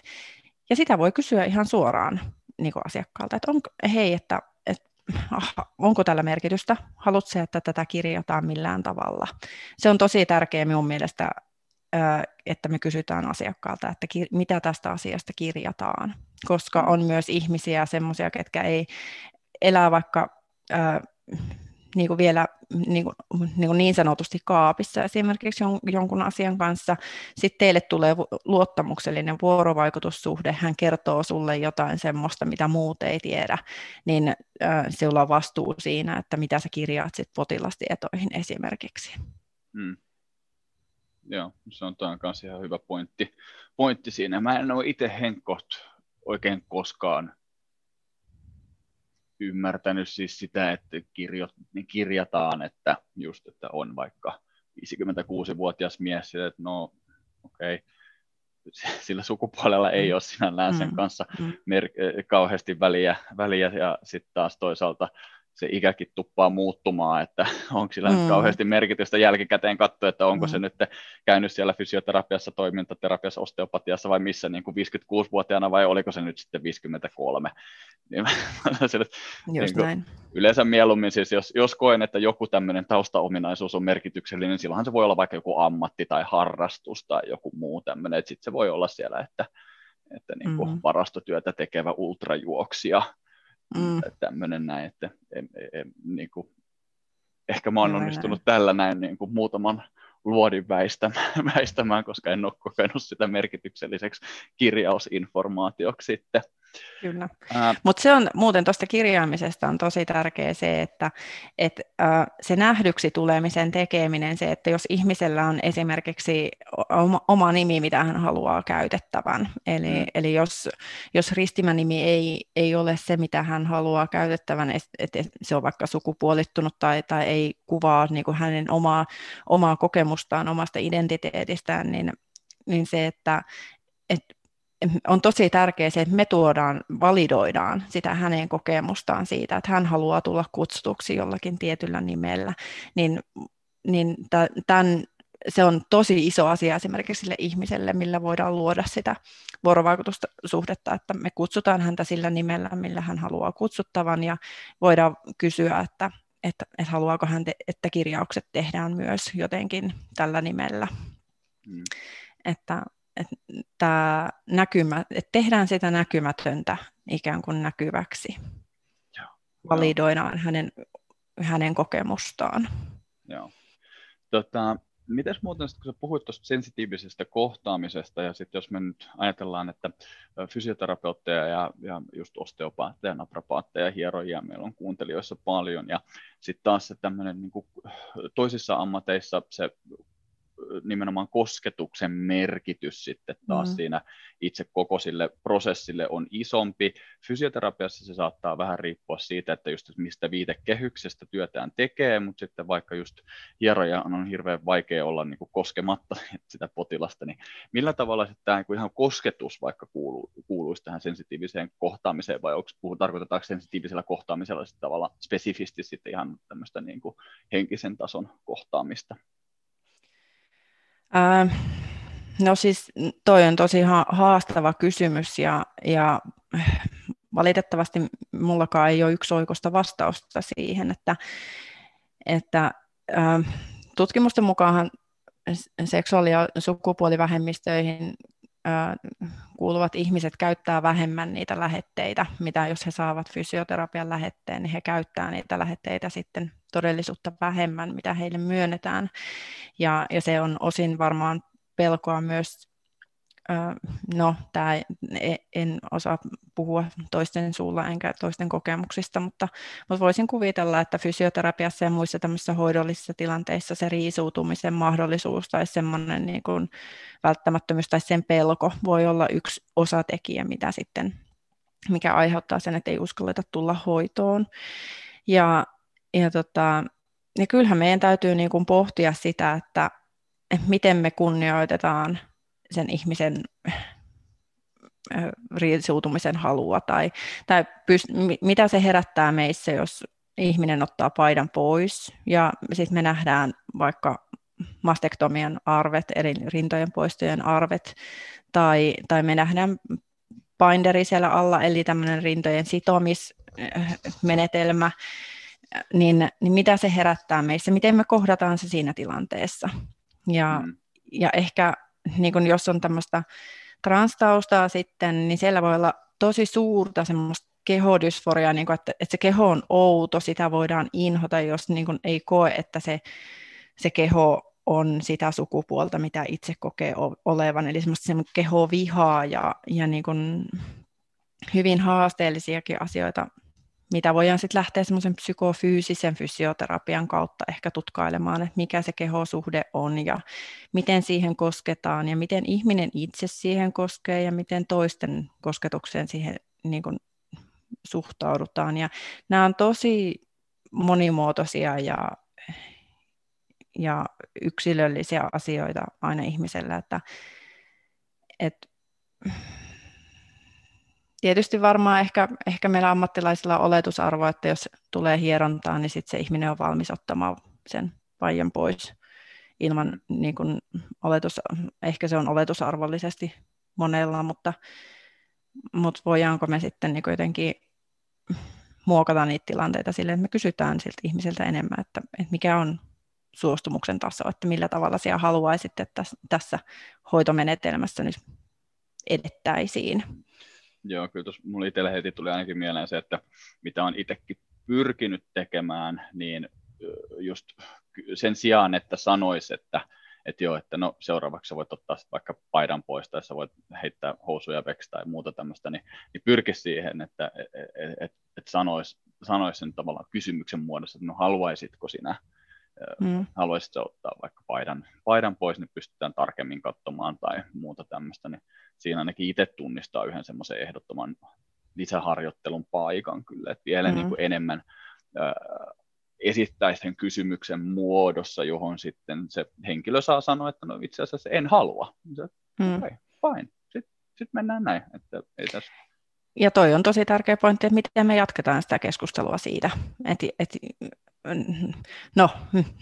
Ja sitä voi kysyä ihan suoraan niin asiakkaalta, että onko, hei, että, että onko tällä merkitystä, haluatko että tätä kirjataan millään tavalla. Se on tosi tärkeää minun mielestä, että me kysytään asiakkaalta, että mitä tästä asiasta kirjataan, koska on myös ihmisiä semmoisia, ketkä ei elää vaikka niin kuin vielä niin, kuin, niin, kuin niin sanotusti kaapissa esimerkiksi jonkun asian kanssa. Sitten teille tulee luottamuksellinen vuorovaikutussuhde, hän kertoo sulle jotain semmoista, mitä muut ei tiedä, niin äh, sinulla on vastuu siinä, että mitä sä kirjaat sit potilastietoihin esimerkiksi. Hmm. Joo, se on myös ihan hyvä pointti, pointti siinä. Mä en ole itse henkot oikein koskaan ymmärtänyt siis sitä, että kirjo, niin kirjataan, että just, että on vaikka 56-vuotias mies, että no okei, okay, *laughs* sillä sukupuolella ei ole sinällään sen mm. kanssa mm. mer- kauheasti väliä, väliä ja sitten taas toisaalta se ikäkin tuppaa muuttumaan, että *laughs* onko sillä mm. kauheasti merkitystä jälkikäteen katsoa, että onko mm. se nyt käynyt siellä fysioterapiassa, toimintaterapiassa, osteopatiassa vai missä niin kuin 56-vuotiaana vai oliko se nyt sitten 53. *laughs* Niin, sille, niin kuin, yleensä mieluummin siis, jos, jos koen, että joku tämmöinen taustaominaisuus on merkityksellinen, niin silloinhan se voi olla vaikka joku ammatti tai harrastus tai joku muu tämmöinen, että sitten se voi olla siellä, että, että niin kuin mm. varastotyötä tekevä ultrajuoksija mm. tämmöinen näin, että en, en, niin kuin, ehkä mä oon onnistunut näin. tällä näin niin kuin muutaman luodin väistämään, *laughs* väistämään, koska en ole kokenut sitä merkitykselliseksi kirjausinformaatioksi sitten. Kyllä, äh, mutta se on muuten tuosta kirjaamisesta on tosi tärkeä se, että et, äh, se nähdyksi tulemisen tekeminen, se, että jos ihmisellä on esimerkiksi oma, oma nimi, mitä hän haluaa käytettävän, eli, mm. eli jos, jos ristimänimi ei, ei ole se, mitä hän haluaa käytettävän, että et se on vaikka sukupuolittunut tai, tai ei kuvaa niin kuin hänen omaa, omaa kokemustaan, omasta identiteetistään, niin, niin se, että et on tosi tärkeää se, että me tuodaan, validoidaan sitä hänen kokemustaan siitä, että hän haluaa tulla kutsutuksi jollakin tietyllä nimellä, niin, niin tämän, se on tosi iso asia esimerkiksi sille ihmiselle, millä voidaan luoda sitä vuorovaikutussuhdetta, että me kutsutaan häntä sillä nimellä, millä hän haluaa kutsuttavan ja voidaan kysyä, että, että, että haluaako hän, te, että kirjaukset tehdään myös jotenkin tällä nimellä. Mm. Että että tämä näkymä, että tehdään sitä näkymätöntä ikään kuin näkyväksi. Joo. Validoidaan hänen, hänen kokemustaan. Joo. Tota, mitäs muuten, kun sä puhuit tuosta sensitiivisestä kohtaamisesta, ja sitten jos me nyt ajatellaan, että fysioterapeutteja ja, ja just osteopaatteja, naprapaatteja, hierojia meillä on kuuntelijoissa paljon, ja sitten taas se tämmöinen niin toisissa ammateissa se nimenomaan kosketuksen merkitys sitten taas mm. siinä itse koko sille prosessille on isompi. Fysioterapiassa se saattaa vähän riippua siitä, että just mistä viitekehyksestä työtään tekee, mutta sitten vaikka just hieroja on hirveän vaikea olla niin kuin koskematta *laughs* sitä potilasta, niin millä tavalla sitten tämä niin ihan kosketus vaikka kuuluu, kuuluisi tähän sensitiiviseen kohtaamiseen, vai onko, puhut, tarkoitetaanko sensitiivisellä kohtaamisella sitten tavalla spesifisti sitten ihan tämmöistä niin kuin henkisen tason kohtaamista? No siis toi on tosi haastava kysymys ja, ja valitettavasti mullakaan ei ole yksi oikosta vastausta siihen, että, että tutkimusten mukaan seksuaali- ja sukupuolivähemmistöihin kuuluvat ihmiset käyttää vähemmän niitä lähetteitä, mitä jos he saavat fysioterapian lähetteen, niin he käyttää niitä lähetteitä sitten todellisuutta vähemmän, mitä heille myönnetään. Ja, ja se on osin varmaan pelkoa myös no, tää, e, en osaa puhua toisten suulla enkä toisten kokemuksista, mutta, mutta voisin kuvitella, että fysioterapiassa ja muissa tämmöisissä hoidollisissa tilanteissa se riisuutumisen mahdollisuus tai semmoinen niin kuin välttämättömyys tai sen pelko voi olla yksi osatekijä, mitä sitten, mikä aiheuttaa sen, että ei uskalleta tulla hoitoon. Ja, ja, tota, ja kyllähän meidän täytyy niin kuin pohtia sitä, että, että miten me kunnioitetaan sen ihmisen riisuutumisen halua tai, tai pyst- mitä se herättää meissä, jos ihminen ottaa paidan pois. Ja sitten me nähdään vaikka mastektomian arvet, eli rintojen poistojen arvet, tai, tai me nähdään binderi siellä alla, eli tämmöinen rintojen sitomismenetelmä, niin, niin mitä se herättää meissä, miten me kohdataan se siinä tilanteessa. Ja, mm. ja ehkä niin kun jos on tämmöistä transtaustaa sitten, niin siellä voi olla tosi suurta semmoista kehodysforiaa, niin että, että se keho on outo, sitä voidaan inhota, jos niin kuin ei koe, että se, se keho on sitä sukupuolta, mitä itse kokee olevan, eli semmoista keho vihaa ja, ja niin kuin hyvin haasteellisiakin asioita mitä voidaan sitten lähteä semmoisen psykofyysisen fysioterapian kautta ehkä tutkailemaan, että mikä se kehosuhde on ja miten siihen kosketaan ja miten ihminen itse siihen koskee ja miten toisten kosketukseen siihen niin kuin suhtaudutaan. Ja nämä on tosi monimuotoisia ja, ja yksilöllisiä asioita aina ihmisellä, että, että tietysti varmaan ehkä, ehkä meillä ammattilaisilla on oletusarvo, että jos tulee hierontaa, niin sitten se ihminen on valmis ottamaan sen vaijan pois ilman niin kuin oletus, ehkä se on oletusarvollisesti monella, mutta, mutta voidaanko me sitten niin jotenkin muokata niitä tilanteita sille, että me kysytään siltä ihmiseltä enemmän, että, että mikä on suostumuksen taso, että millä tavalla siellä haluaisit, että tässä hoitomenetelmässä nyt edettäisiin. Joo, kyllä tuossa mulla itsellä heti tuli ainakin mieleen se, että mitä on itsekin pyrkinyt tekemään, niin just sen sijaan, että sanoisi, että, että joo, että no seuraavaksi sä voit ottaa vaikka paidan pois tai sä voit heittää housuja veksi tai muuta tämmöistä, niin, niin pyrki siihen, että et, et, et, et sanoisi sanois sen tavallaan kysymyksen muodossa, että no haluaisitko sinä, mm. haluaisitko ottaa vaikka paidan, paidan pois, niin pystytään tarkemmin katsomaan tai muuta tämmöistä, niin siinä ainakin itse tunnistaa yhden semmoisen ehdottoman lisäharjoittelun paikan kyllä, että vielä mm-hmm. niin kuin enemmän äh, esittäisi sen kysymyksen muodossa, johon sitten se henkilö saa sanoa, että no itse asiassa en halua. Se, mm. okay, fine, sitten sit mennään näin. Että ei tässä... Ja toi on tosi tärkeä pointti, että miten me jatketaan sitä keskustelua siitä. että et, no,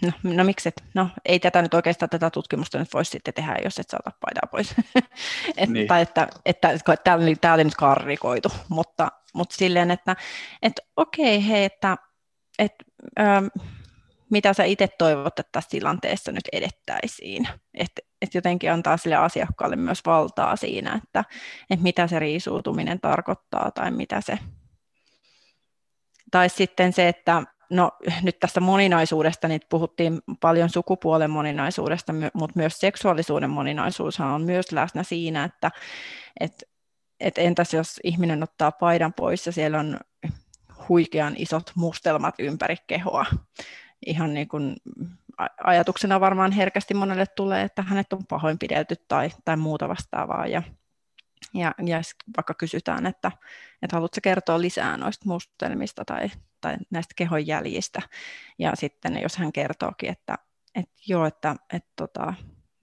no, no miksi et, no ei tätä nyt oikeastaan tätä tutkimusta nyt voisi sitten tehdä, jos et saa paidaa pois. *laughs* et, niin. Tai että, että, että tämä oli, tämä oli nyt karrikoitu, mutta, mutta silleen, että, että okei, hei, että, että ähm, mitä sä itse toivot, että tässä tilanteessa nyt edettäisiin. Että et jotenkin antaa sille asiakkaalle myös valtaa siinä, että, että mitä se riisuutuminen tarkoittaa tai mitä se... Tai sitten se, että No nyt tästä moninaisuudesta niin puhuttiin paljon sukupuolen moninaisuudesta, mutta myös seksuaalisuuden moninaisuushan on myös läsnä siinä, että et, et entäs jos ihminen ottaa paidan pois ja siellä on huikean isot mustelmat ympäri kehoa. Ihan niin kuin ajatuksena varmaan herkästi monelle tulee, että hänet on pahoinpidelty tai, tai muuta vastaavaa. Ja, ja, ja vaikka kysytään, että, että haluatko kertoa lisää noista mustelmista tai, tai näistä kehon jäljistä. Ja sitten jos hän kertookin, että, että joo, että, että tota,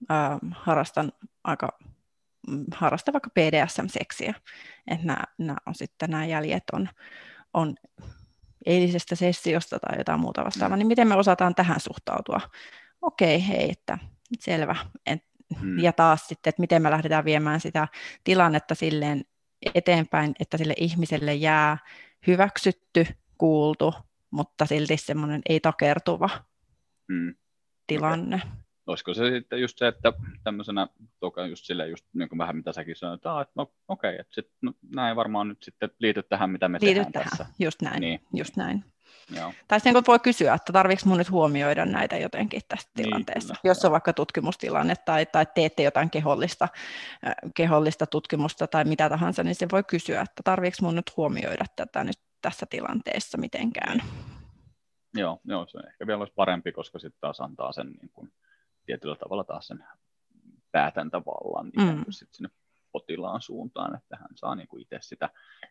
ää, harrastan aika mm, harrastan vaikka BDSM-seksiä, että nämä, nämä, on sitten nämä jäljet on, on eilisestä sessiosta tai jotain muuta vastaavaa, niin miten me osataan tähän suhtautua? Okei, hei, että selvä. Et, hmm. Ja taas sitten, että miten me lähdetään viemään sitä tilannetta silleen eteenpäin, että sille ihmiselle jää hyväksytty kuultu, mutta silti semmoinen ei takertuva mm. tilanne. Okay. Olisiko se sitten just se, että tämmöisenä, toka just sille just niin kuin vähän mitä säkin sanoit, että, että no okei, okay, että sit, no, näin varmaan nyt sitten liity tähän, mitä me liity tehdään tähän. tässä. just näin, niin. just näin. Joo. Tai sitten voi kysyä, että tarvitsetko minun nyt huomioida näitä jotenkin tässä niin, tilanteessa, kyllä. jos on vaikka tutkimustilanne tai, tai teette jotain kehollista, äh, kehollista tutkimusta tai mitä tahansa, niin se voi kysyä, että tarvitsetko minun nyt huomioida tätä nyt tässä tilanteessa mitenkään. Joo, joo se ehkä vielä olisi parempi, koska sitten taas antaa sen niin kuin, tietyllä tavalla taas sen päätäntävallan niin mm. sit sinne potilaan suuntaan, että hän saa niin kuin itse sitä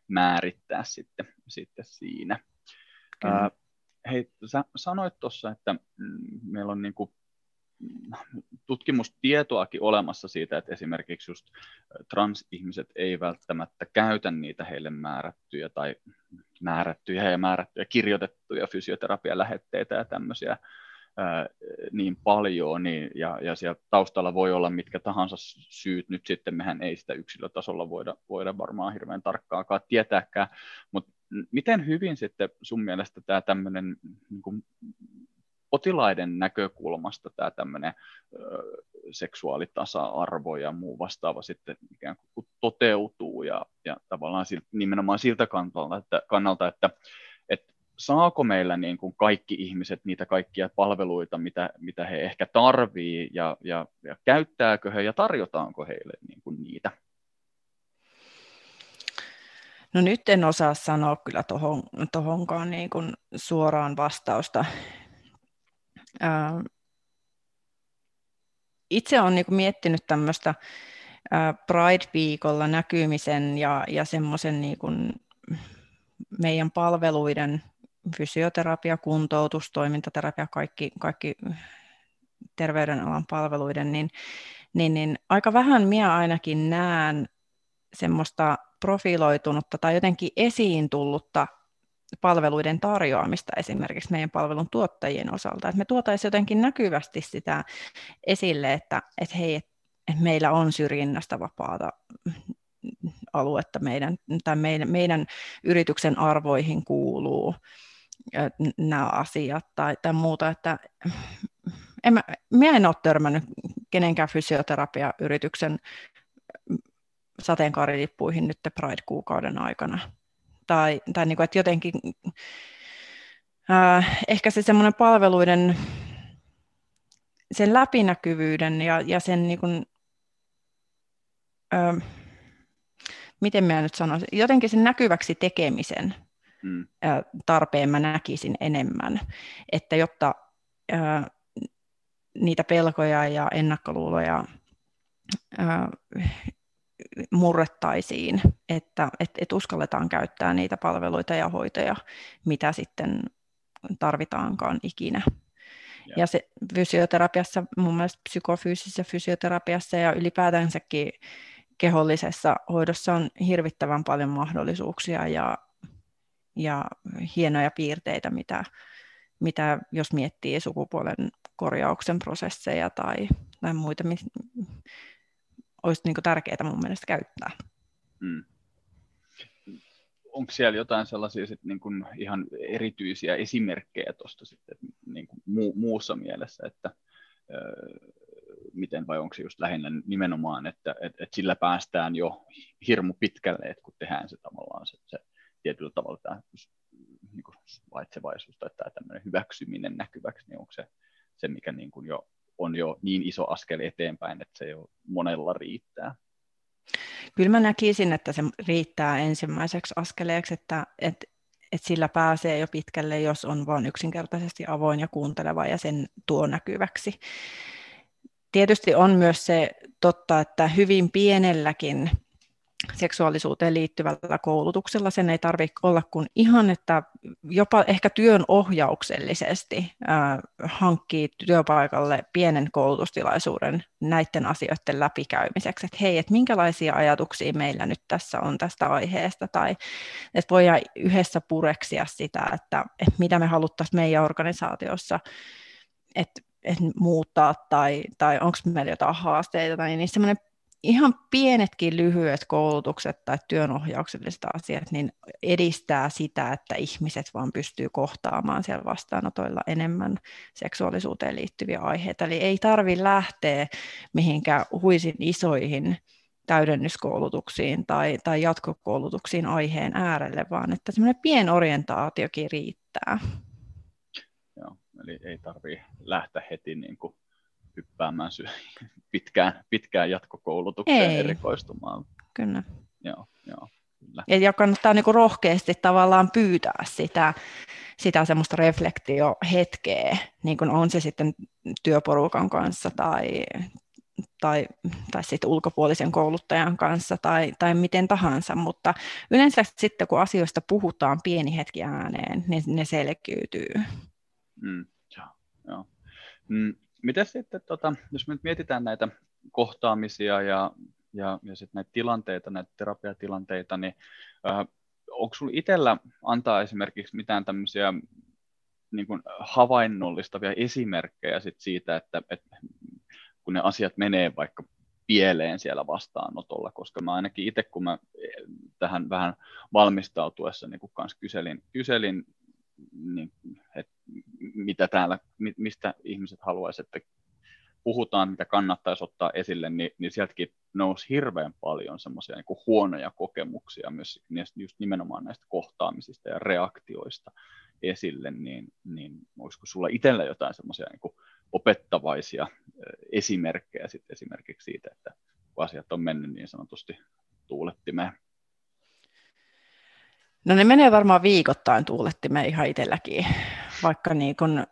määrittää sitten, sitten siinä. Ää, hei, sä sanoit tuossa, että mm, meillä on niin kuin tutkimustietoakin olemassa siitä, että esimerkiksi just transihmiset ei välttämättä käytä niitä heille määrättyjä tai määrättyjä ja määrättyjä kirjoitettuja fysioterapialähetteitä ja tämmöisiä niin paljon, niin, ja, ja siellä taustalla voi olla mitkä tahansa syyt, nyt sitten mehän ei sitä yksilötasolla voida, voida varmaan hirveän tarkkaakaan tietääkään, mutta miten hyvin sitten sun mielestä tämä tämmöinen niin potilaiden näkökulmasta tämä tämmöinen seksuaalitasa-arvo ja muu vastaava sitten ikään kuin toteutuu ja, ja tavallaan siltä, nimenomaan siltä kannalta, että, kannalta, että saako meillä niin kuin kaikki ihmiset niitä kaikkia palveluita, mitä, mitä he ehkä tarvii ja, ja, ja käyttääkö he ja tarjotaanko heille niin kuin niitä? No nyt en osaa sanoa kyllä tohon, tohonkaan niin kuin suoraan vastausta. itse olen niin kuin miettinyt tämmöistä Pride-viikolla näkymisen ja, ja semmoisen niin kuin meidän palveluiden fysioterapia, kuntoutus, toimintaterapia, kaikki, kaikki terveydenalan palveluiden, niin, niin, niin aika vähän minä ainakin näen semmoista profiloitunutta tai jotenkin esiin tullutta palveluiden tarjoamista esimerkiksi meidän palvelun tuottajien osalta. Että me tuotaisiin jotenkin näkyvästi sitä esille, että, että hei, että meillä on syrjinnästä vapaata aluetta meidän, tai meidän, meidän yrityksen arvoihin kuuluu nämä asiat tai, tai muuta, että en mä, minä en ole törmännyt kenenkään fysioterapiayrityksen sateenkaarilippuihin nyt Pride-kuukauden aikana. Tai, tai niin kuin, että jotenkin äh, ehkä se semmoinen palveluiden sen läpinäkyvyyden ja, ja sen niin kuin, äh, miten minä nyt sanoisin, jotenkin sen näkyväksi tekemisen mm. tarpeen mä näkisin enemmän, että jotta niitä pelkoja ja ennakkoluuloja murrettaisiin, että et, et uskalletaan käyttää niitä palveluita ja hoitoja, mitä sitten tarvitaankaan ikinä. Ja, ja se fysioterapiassa, mun mielestä psykofyysisessä fysioterapiassa ja ylipäätänsäkin kehollisessa hoidossa on hirvittävän paljon mahdollisuuksia ja, ja hienoja piirteitä, mitä, mitä jos miettii sukupuolen korjauksen prosesseja tai, tai muita, olisi niin tärkeää mun mielestä käyttää. Hmm. Onko siellä jotain sellaisia sit niin kuin ihan erityisiä esimerkkejä tuosta sitten niin mu- muussa mielessä, että öö, miten vai onko se just lähinnä nimenomaan, että et, et sillä päästään jo hirmu pitkälle, että kun tehdään se tietyllä tavalla tämä niin kuin vaitsevaisuus tai tämä tämmöinen hyväksyminen näkyväksi, niin onko se se, mikä niin kuin jo on jo niin iso askel eteenpäin, että se jo monella riittää. Kyllä mä näkisin, että se riittää ensimmäiseksi askeleeksi, että, että, että sillä pääsee jo pitkälle, jos on vain yksinkertaisesti avoin ja kuunteleva ja sen tuo näkyväksi. Tietysti on myös se totta, että hyvin pienelläkin seksuaalisuuteen liittyvällä koulutuksella. Sen ei tarvitse olla kuin ihan, että jopa ehkä työn ohjauksellisesti äh, hankkii työpaikalle pienen koulutustilaisuuden näiden asioiden läpikäymiseksi, että hei, että minkälaisia ajatuksia meillä nyt tässä on tästä aiheesta, tai että voidaan yhdessä pureksia sitä, että, että mitä me haluttaisiin meidän organisaatiossa, että, että muuttaa, tai, tai onko meillä jotain haasteita, tai niin semmoinen ihan pienetkin lyhyet koulutukset tai työnohjaukselliset asiat niin edistää sitä, että ihmiset vaan pystyy kohtaamaan siellä vastaanotoilla enemmän seksuaalisuuteen liittyviä aiheita. Eli ei tarvi lähteä mihinkään huisin isoihin täydennyskoulutuksiin tai, tai jatkokoulutuksiin aiheen äärelle, vaan että semmoinen pienorientaatiokin riittää. Joo, eli ei tarvitse lähteä heti niin kuin hyppäämään sy- *laughs* pitkään, pitkään jatkokoulutukseen ei. erikoistumaan. Kyllä. Joo, joo, kyllä. Ja, ja kannattaa niin kuin rohkeasti tavallaan pyytää sitä, sitä semmoista reflektiohetkeä, niin kuin on se sitten työporukan kanssa tai, tai, tai sitten ulkopuolisen kouluttajan kanssa tai, tai miten tahansa, mutta yleensä sitten kun asioista puhutaan pieni hetki ääneen, niin ne selkiytyy. Mm, joo, joo. Mm, miten sitten, tota, jos me nyt mietitään näitä kohtaamisia ja, ja, ja sitten näitä tilanteita, näitä terapiatilanteita, niin äh, onko sinulla itsellä antaa esimerkiksi mitään tämmöisiä niin kuin havainnollistavia esimerkkejä sit siitä, että, että kun ne asiat menee vaikka pieleen siellä vastaanotolla, koska mä ainakin itse, kun mä tähän vähän valmistautuessa niin kun kanssa kyselin, kyselin niin, että mitä täällä, mistä ihmiset haluaisivat, että puhutaan, mitä kannattaisi ottaa esille, niin, niin sieltäkin nousi hirveän paljon semmoisia niin huonoja kokemuksia myös just nimenomaan näistä kohtaamisista ja reaktioista esille, niin, niin olisiko sulla itsellä jotain semmoisia niin opettavaisia esimerkkejä sitten esimerkiksi siitä, että kun asiat on mennyt niin sanotusti tuulettimeen? No ne menee varmaan viikoittain tuulettimeen ihan itselläkin, vaikka, niin kun,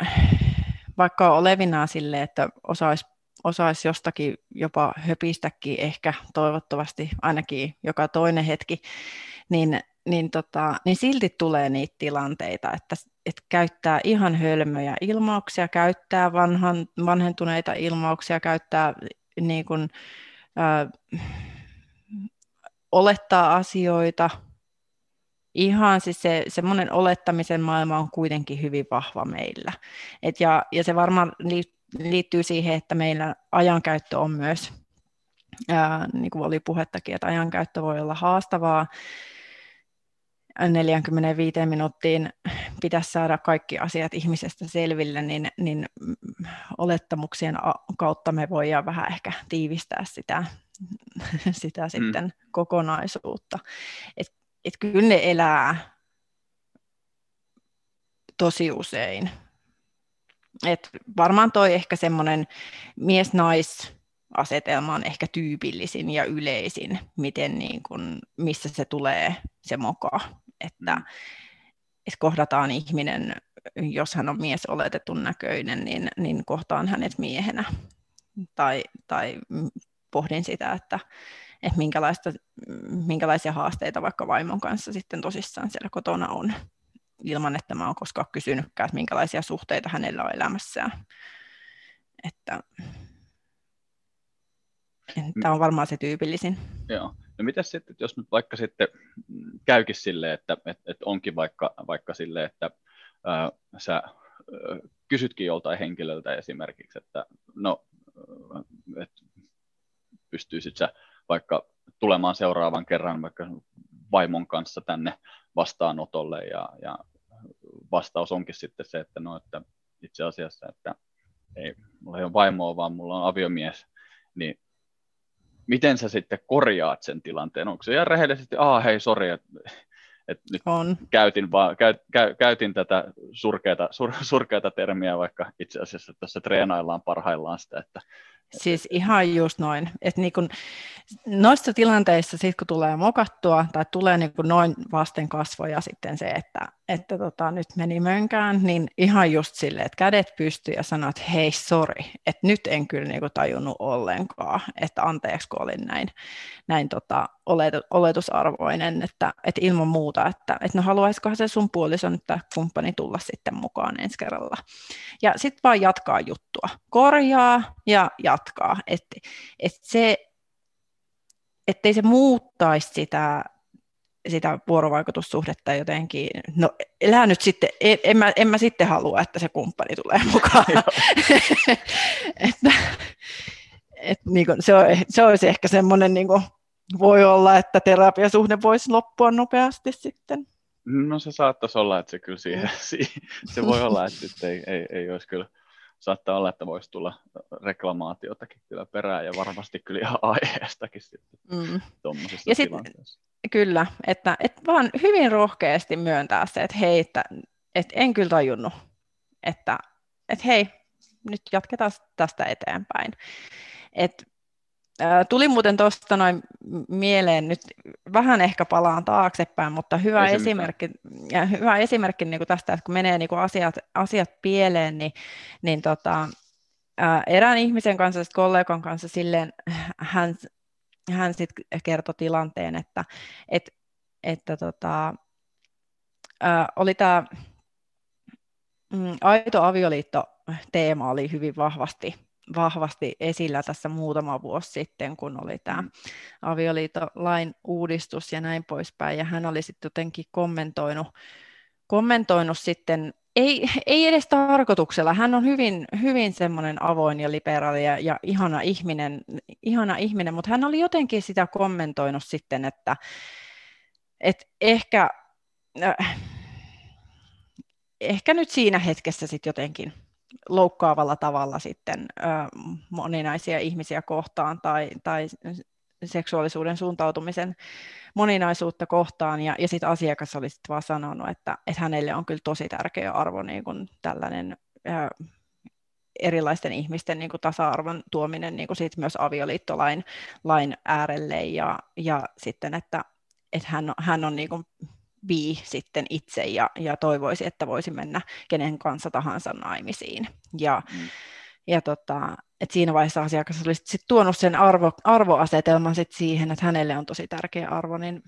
vaikka on olevinaan sille, että osaisi osais jostakin jopa höpistäkin ehkä toivottavasti ainakin joka toinen hetki, niin, niin, tota, niin silti tulee niitä tilanteita, että, että käyttää ihan hölmöjä ilmauksia, käyttää vanhan, vanhentuneita ilmauksia, käyttää niin kun, äh, olettaa asioita, ihan siis se, semmoinen olettamisen maailma on kuitenkin hyvin vahva meillä. Et ja, ja se varmaan liittyy siihen, että meillä ajankäyttö on myös, ää, niin kuin oli puhettakin, että ajankäyttö voi olla haastavaa. 45 minuuttiin pitäisi saada kaikki asiat ihmisestä selville, niin, niin olettamuksien kautta me voidaan vähän ehkä tiivistää sitä, *laughs* sitä mm. sitten kokonaisuutta. Et että kyllä ne elää tosi usein. Et varmaan toi ehkä semmoinen mies-nais asetelma on ehkä tyypillisin ja yleisin, miten niin kun, missä se tulee se moka, että, mm. että kohdataan ihminen, jos hän on mies oletetun näköinen, niin, niin kohtaan hänet miehenä. Tai, tai pohdin sitä, että, että minkälaista, minkälaisia haasteita vaikka vaimon kanssa sitten tosissaan siellä kotona on, ilman että mä oon koskaan kysynytkään, että minkälaisia suhteita hänellä on elämässään. Että, tämä on varmaan se tyypillisin. Joo. No mitä sitten, jos nyt vaikka sitten käykin silleen, että, että, että onkin vaikka, vaikka silleen, että ää, sä ää, kysytkin joltain henkilöltä esimerkiksi, että no, että pystyisit sä vaikka tulemaan seuraavan kerran vaikka vaimon kanssa tänne vastaanotolle ja, ja vastaus onkin sitten se, että no, että itse asiassa, että ei, mulla ei ole vaimoa, vaan mulla on aviomies, niin miten sä sitten korjaat sen tilanteen? Onko se ihan rehellisesti, aa hei, sori, että et nyt on. Käytin, vaan, käy, käy, käytin tätä surkeata, sur, *laughs* surkeata termiä, vaikka itse asiassa tässä treenaillaan parhaillaan sitä, että Siis ihan just noin. Että niin kun, noissa tilanteissa, sit kun tulee mokattua tai tulee niin kun noin vasten kasvoja sitten se, että, että tota, nyt meni mönkään, niin ihan just silleen, että kädet pystyy ja sanoo, että hei, sori, että nyt en kyllä niin tajunnut ollenkaan, että anteeksi, kun olin näin, näin tota, oletusarvoinen, että, että ilman muuta, että, että no haluaisikohan se sun puolison, että kumppani tulla sitten mukaan ensi kerralla. Ja sitten vaan jatkaa juttua, korjaa ja jatkaa, että et se, ettei se muuttaisi sitä, sitä vuorovaikutussuhdetta jotenkin, no elää nyt sitten, en, en, mä, en mä sitten halua, että se kumppani tulee *laughs* mukaan. *laughs* että, et, niin kuin, se, on, se olisi ehkä semmoinen niin kuin, voi olla, että terapiasuhde voisi loppua nopeasti sitten. No se saattaisi olla, että se kyllä siihen, *laughs* se voi olla, että sitten ei, ei, ei olisi kyllä saattaa olla, että voisi tulla reklamaatiotakin kyllä perään ja varmasti kyllä ihan aiheestakin sitten mm. tuommoisessa tilanteessa. Kyllä, että, että vaan hyvin rohkeasti myöntää se, että hei, että, että en kyllä tajunnut, että, että hei, nyt jatketaan tästä eteenpäin. Et, ää, tuli muuten tuosta noin mieleen, nyt vähän ehkä palaan taaksepäin, mutta hyvä Ei esimerkki, ja hyvä esimerkki niin kuin tästä, että kun menee niin kuin asiat, asiat pieleen, niin, niin tota, ää, erään ihmisen kanssa, kollegan kanssa silleen, hän, hän sitten kertoi tilanteen, että, et, että tota, ää, oli tämä mm, aito avioliitto teema oli hyvin vahvasti, vahvasti esillä tässä muutama vuosi sitten, kun oli tämä mm. avioliitolain uudistus ja näin poispäin. Ja hän oli sitten jotenkin kommentoinut, kommentoinut sitten, ei, ei edes tarkoituksella, hän on hyvin, hyvin semmoinen avoin ja liberaali ja, ja ihana, ihminen, ihana ihminen, mutta hän oli jotenkin sitä kommentoinut sitten, että, että ehkä, äh, ehkä nyt siinä hetkessä sitten jotenkin loukkaavalla tavalla sitten ö, moninaisia ihmisiä kohtaan tai, tai seksuaalisuuden suuntautumisen moninaisuutta kohtaan, ja, ja sitten asiakas oli sitten vaan sanonut, että, että hänelle on kyllä tosi tärkeä arvo niin kuin tällainen ö, erilaisten ihmisten niin kuin tasa-arvon tuominen niin kuin siitä myös avioliittolain lain äärelle, ja, ja sitten, että, että hän, hän on niin kuin bi sitten itse ja, ja toivoisi, että voisi mennä kenen kanssa tahansa naimisiin. Ja, mm. ja tota, et siinä vaiheessa asiakas olisi sit tuonut sen arvo, arvoasetelman sit siihen, että hänelle on tosi tärkeä arvo, niin,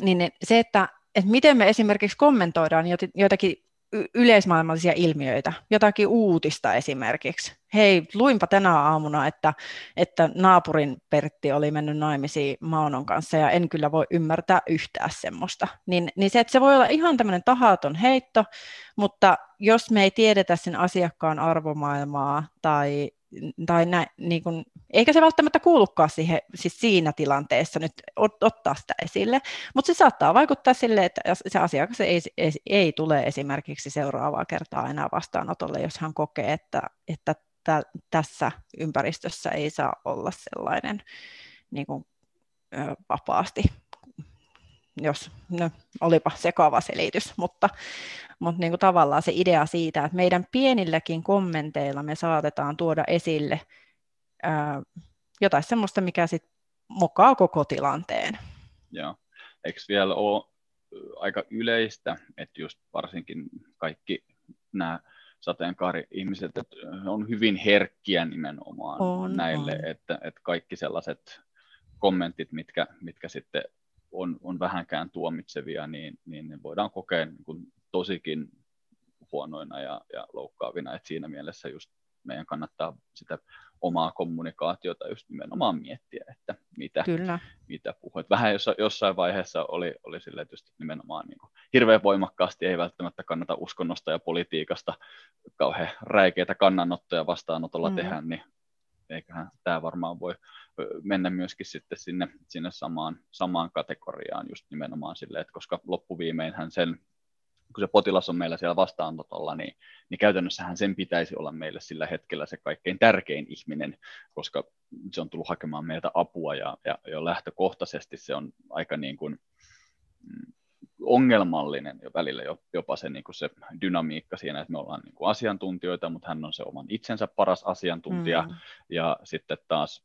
niin se, että, että miten me esimerkiksi kommentoidaan joitakin yleismaailmallisia ilmiöitä, jotakin uutista esimerkiksi. Hei, luinpa tänä aamuna, että, että naapurin Pertti oli mennyt naimisiin Maunon kanssa ja en kyllä voi ymmärtää yhtään semmoista. Niin, niin se, että se voi olla ihan tämmöinen tahaton heitto, mutta jos me ei tiedetä sen asiakkaan arvomaailmaa tai tai nä, niin kun, eikä se välttämättä kuulukaan siihen, siis siinä tilanteessa nyt ot, ottaa sitä esille, mutta se saattaa vaikuttaa sille, että se asiakas ei, ei, ei tule esimerkiksi seuraavaa kertaa enää vastaanotolle, jos hän kokee, että, että tä, tässä ympäristössä ei saa olla sellainen niin kun, ö, vapaasti jos no, olipa sekava selitys, mutta, mutta niin kuin tavallaan se idea siitä, että meidän pienilläkin kommenteilla me saatetaan tuoda esille ää, jotain sellaista, mikä sitten mokaa koko tilanteen. Joo. Eikö vielä ole aika yleistä, että just varsinkin kaikki nämä sateenkaari-ihmiset että on hyvin herkkiä nimenomaan on, näille, on. Että, että kaikki sellaiset kommentit, mitkä, mitkä sitten on, on vähänkään tuomitsevia, niin, niin ne voidaan kokea niin kuin tosikin huonoina ja, ja loukkaavina. Et siinä mielessä just meidän kannattaa sitä omaa kommunikaatiota just nimenomaan miettiä, että mitä, Kyllä. mitä puhut. Vähän jos, jossain vaiheessa oli, oli sille että nimenomaan niin kuin hirveän voimakkaasti ei välttämättä kannata uskonnosta ja politiikasta kauhean räikeitä kannanottoja vastaanotolla mm. tehdä, niin eiköhän tämä varmaan voi mennä myöskin sitten sinne, sinne samaan, samaan kategoriaan just nimenomaan sille, että koska loppuviimeinhän sen, kun se potilas on meillä siellä vastaanotolla, niin, niin käytännössähän sen pitäisi olla meille sillä hetkellä se kaikkein tärkein ihminen, koska se on tullut hakemaan meiltä apua ja, ja jo lähtökohtaisesti se on aika niin kuin, mm, ongelmallinen jo välillä jopa se, niin kuin se dynamiikka siinä, että me ollaan niin kuin asiantuntijoita, mutta hän on se oman itsensä paras asiantuntija, mm. ja sitten taas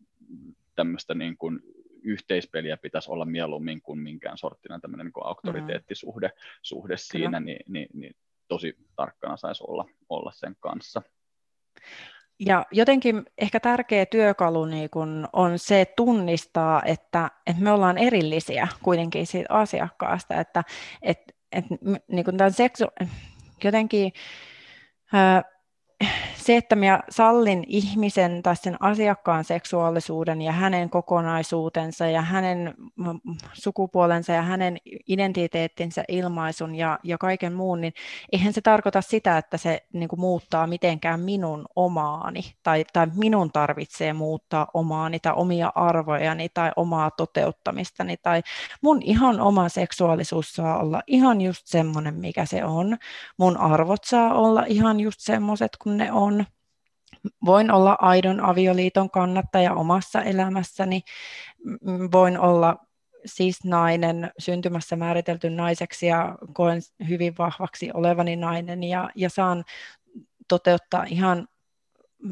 tämmöistä niin kuin yhteispeliä pitäisi olla mieluummin kuin minkään sorttinen tämmöinen niin kuin auktoriteettisuhde mm. suhde siinä, niin, niin, niin tosi tarkkana saisi olla, olla sen kanssa. Ja jotenkin ehkä tärkeä työkalu niin kun on se tunnistaa, että, että me ollaan erillisiä kuitenkin siitä asiakkaasta, että, että, että niin kun tämän seksu, jotenkin se, että minä sallin ihmisen tai sen asiakkaan seksuaalisuuden ja hänen kokonaisuutensa ja hänen sukupuolensa ja hänen identiteettinsä ilmaisun ja, ja kaiken muun, niin eihän se tarkoita sitä, että se niin kuin, muuttaa mitenkään minun omaani tai, tai minun tarvitsee muuttaa omaani tai omia arvojani tai omaa toteuttamistani tai mun ihan oma seksuaalisuus saa olla ihan just semmoinen, mikä se on. Mun arvot saa olla ihan just semmoiset kuin ne on Voin olla aidon avioliiton kannattaja omassa elämässäni, voin olla siis nainen, syntymässä määritelty naiseksi ja koen hyvin vahvaksi olevani nainen ja, ja saan toteuttaa ihan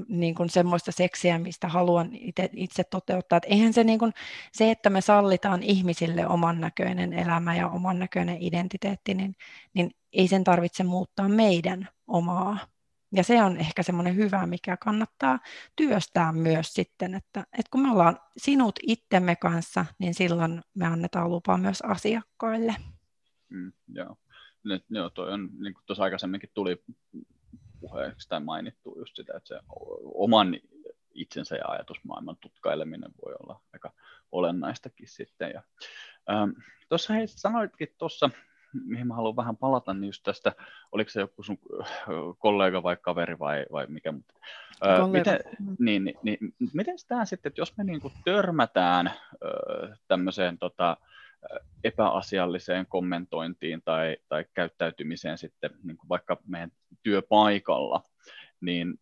niin kuin semmoista seksiä, mistä haluan itse, itse toteuttaa. Et eihän se, niin kuin, se, että me sallitaan ihmisille oman näköinen elämä ja oman näköinen identiteetti, niin, niin ei sen tarvitse muuttaa meidän omaa. Ja se on ehkä semmoinen hyvä, mikä kannattaa työstää myös sitten, että, että kun me ollaan sinut itsemme kanssa, niin silloin me annetaan lupa myös asiakkaille. Mm, joo. Nyt, joo, toi on, niin kuin tuossa aikaisemminkin tuli puheeksi tai mainittu just sitä, että se oman itsensä ja ajatusmaailman tutkaileminen voi olla aika olennaistakin sitten. Ja, ähm, tuossa hei, sanoitkin tuossa, mihin mä haluan vähän palata, niin just tästä, oliko se joku sun kollega vai kaveri vai, vai mikä, mutta miten, niin, niin, niin, miten tämä sitten, että jos me niinku törmätään tämmöiseen tota, epäasialliseen kommentointiin tai, tai käyttäytymiseen sitten niin kuin vaikka meidän työpaikalla, niin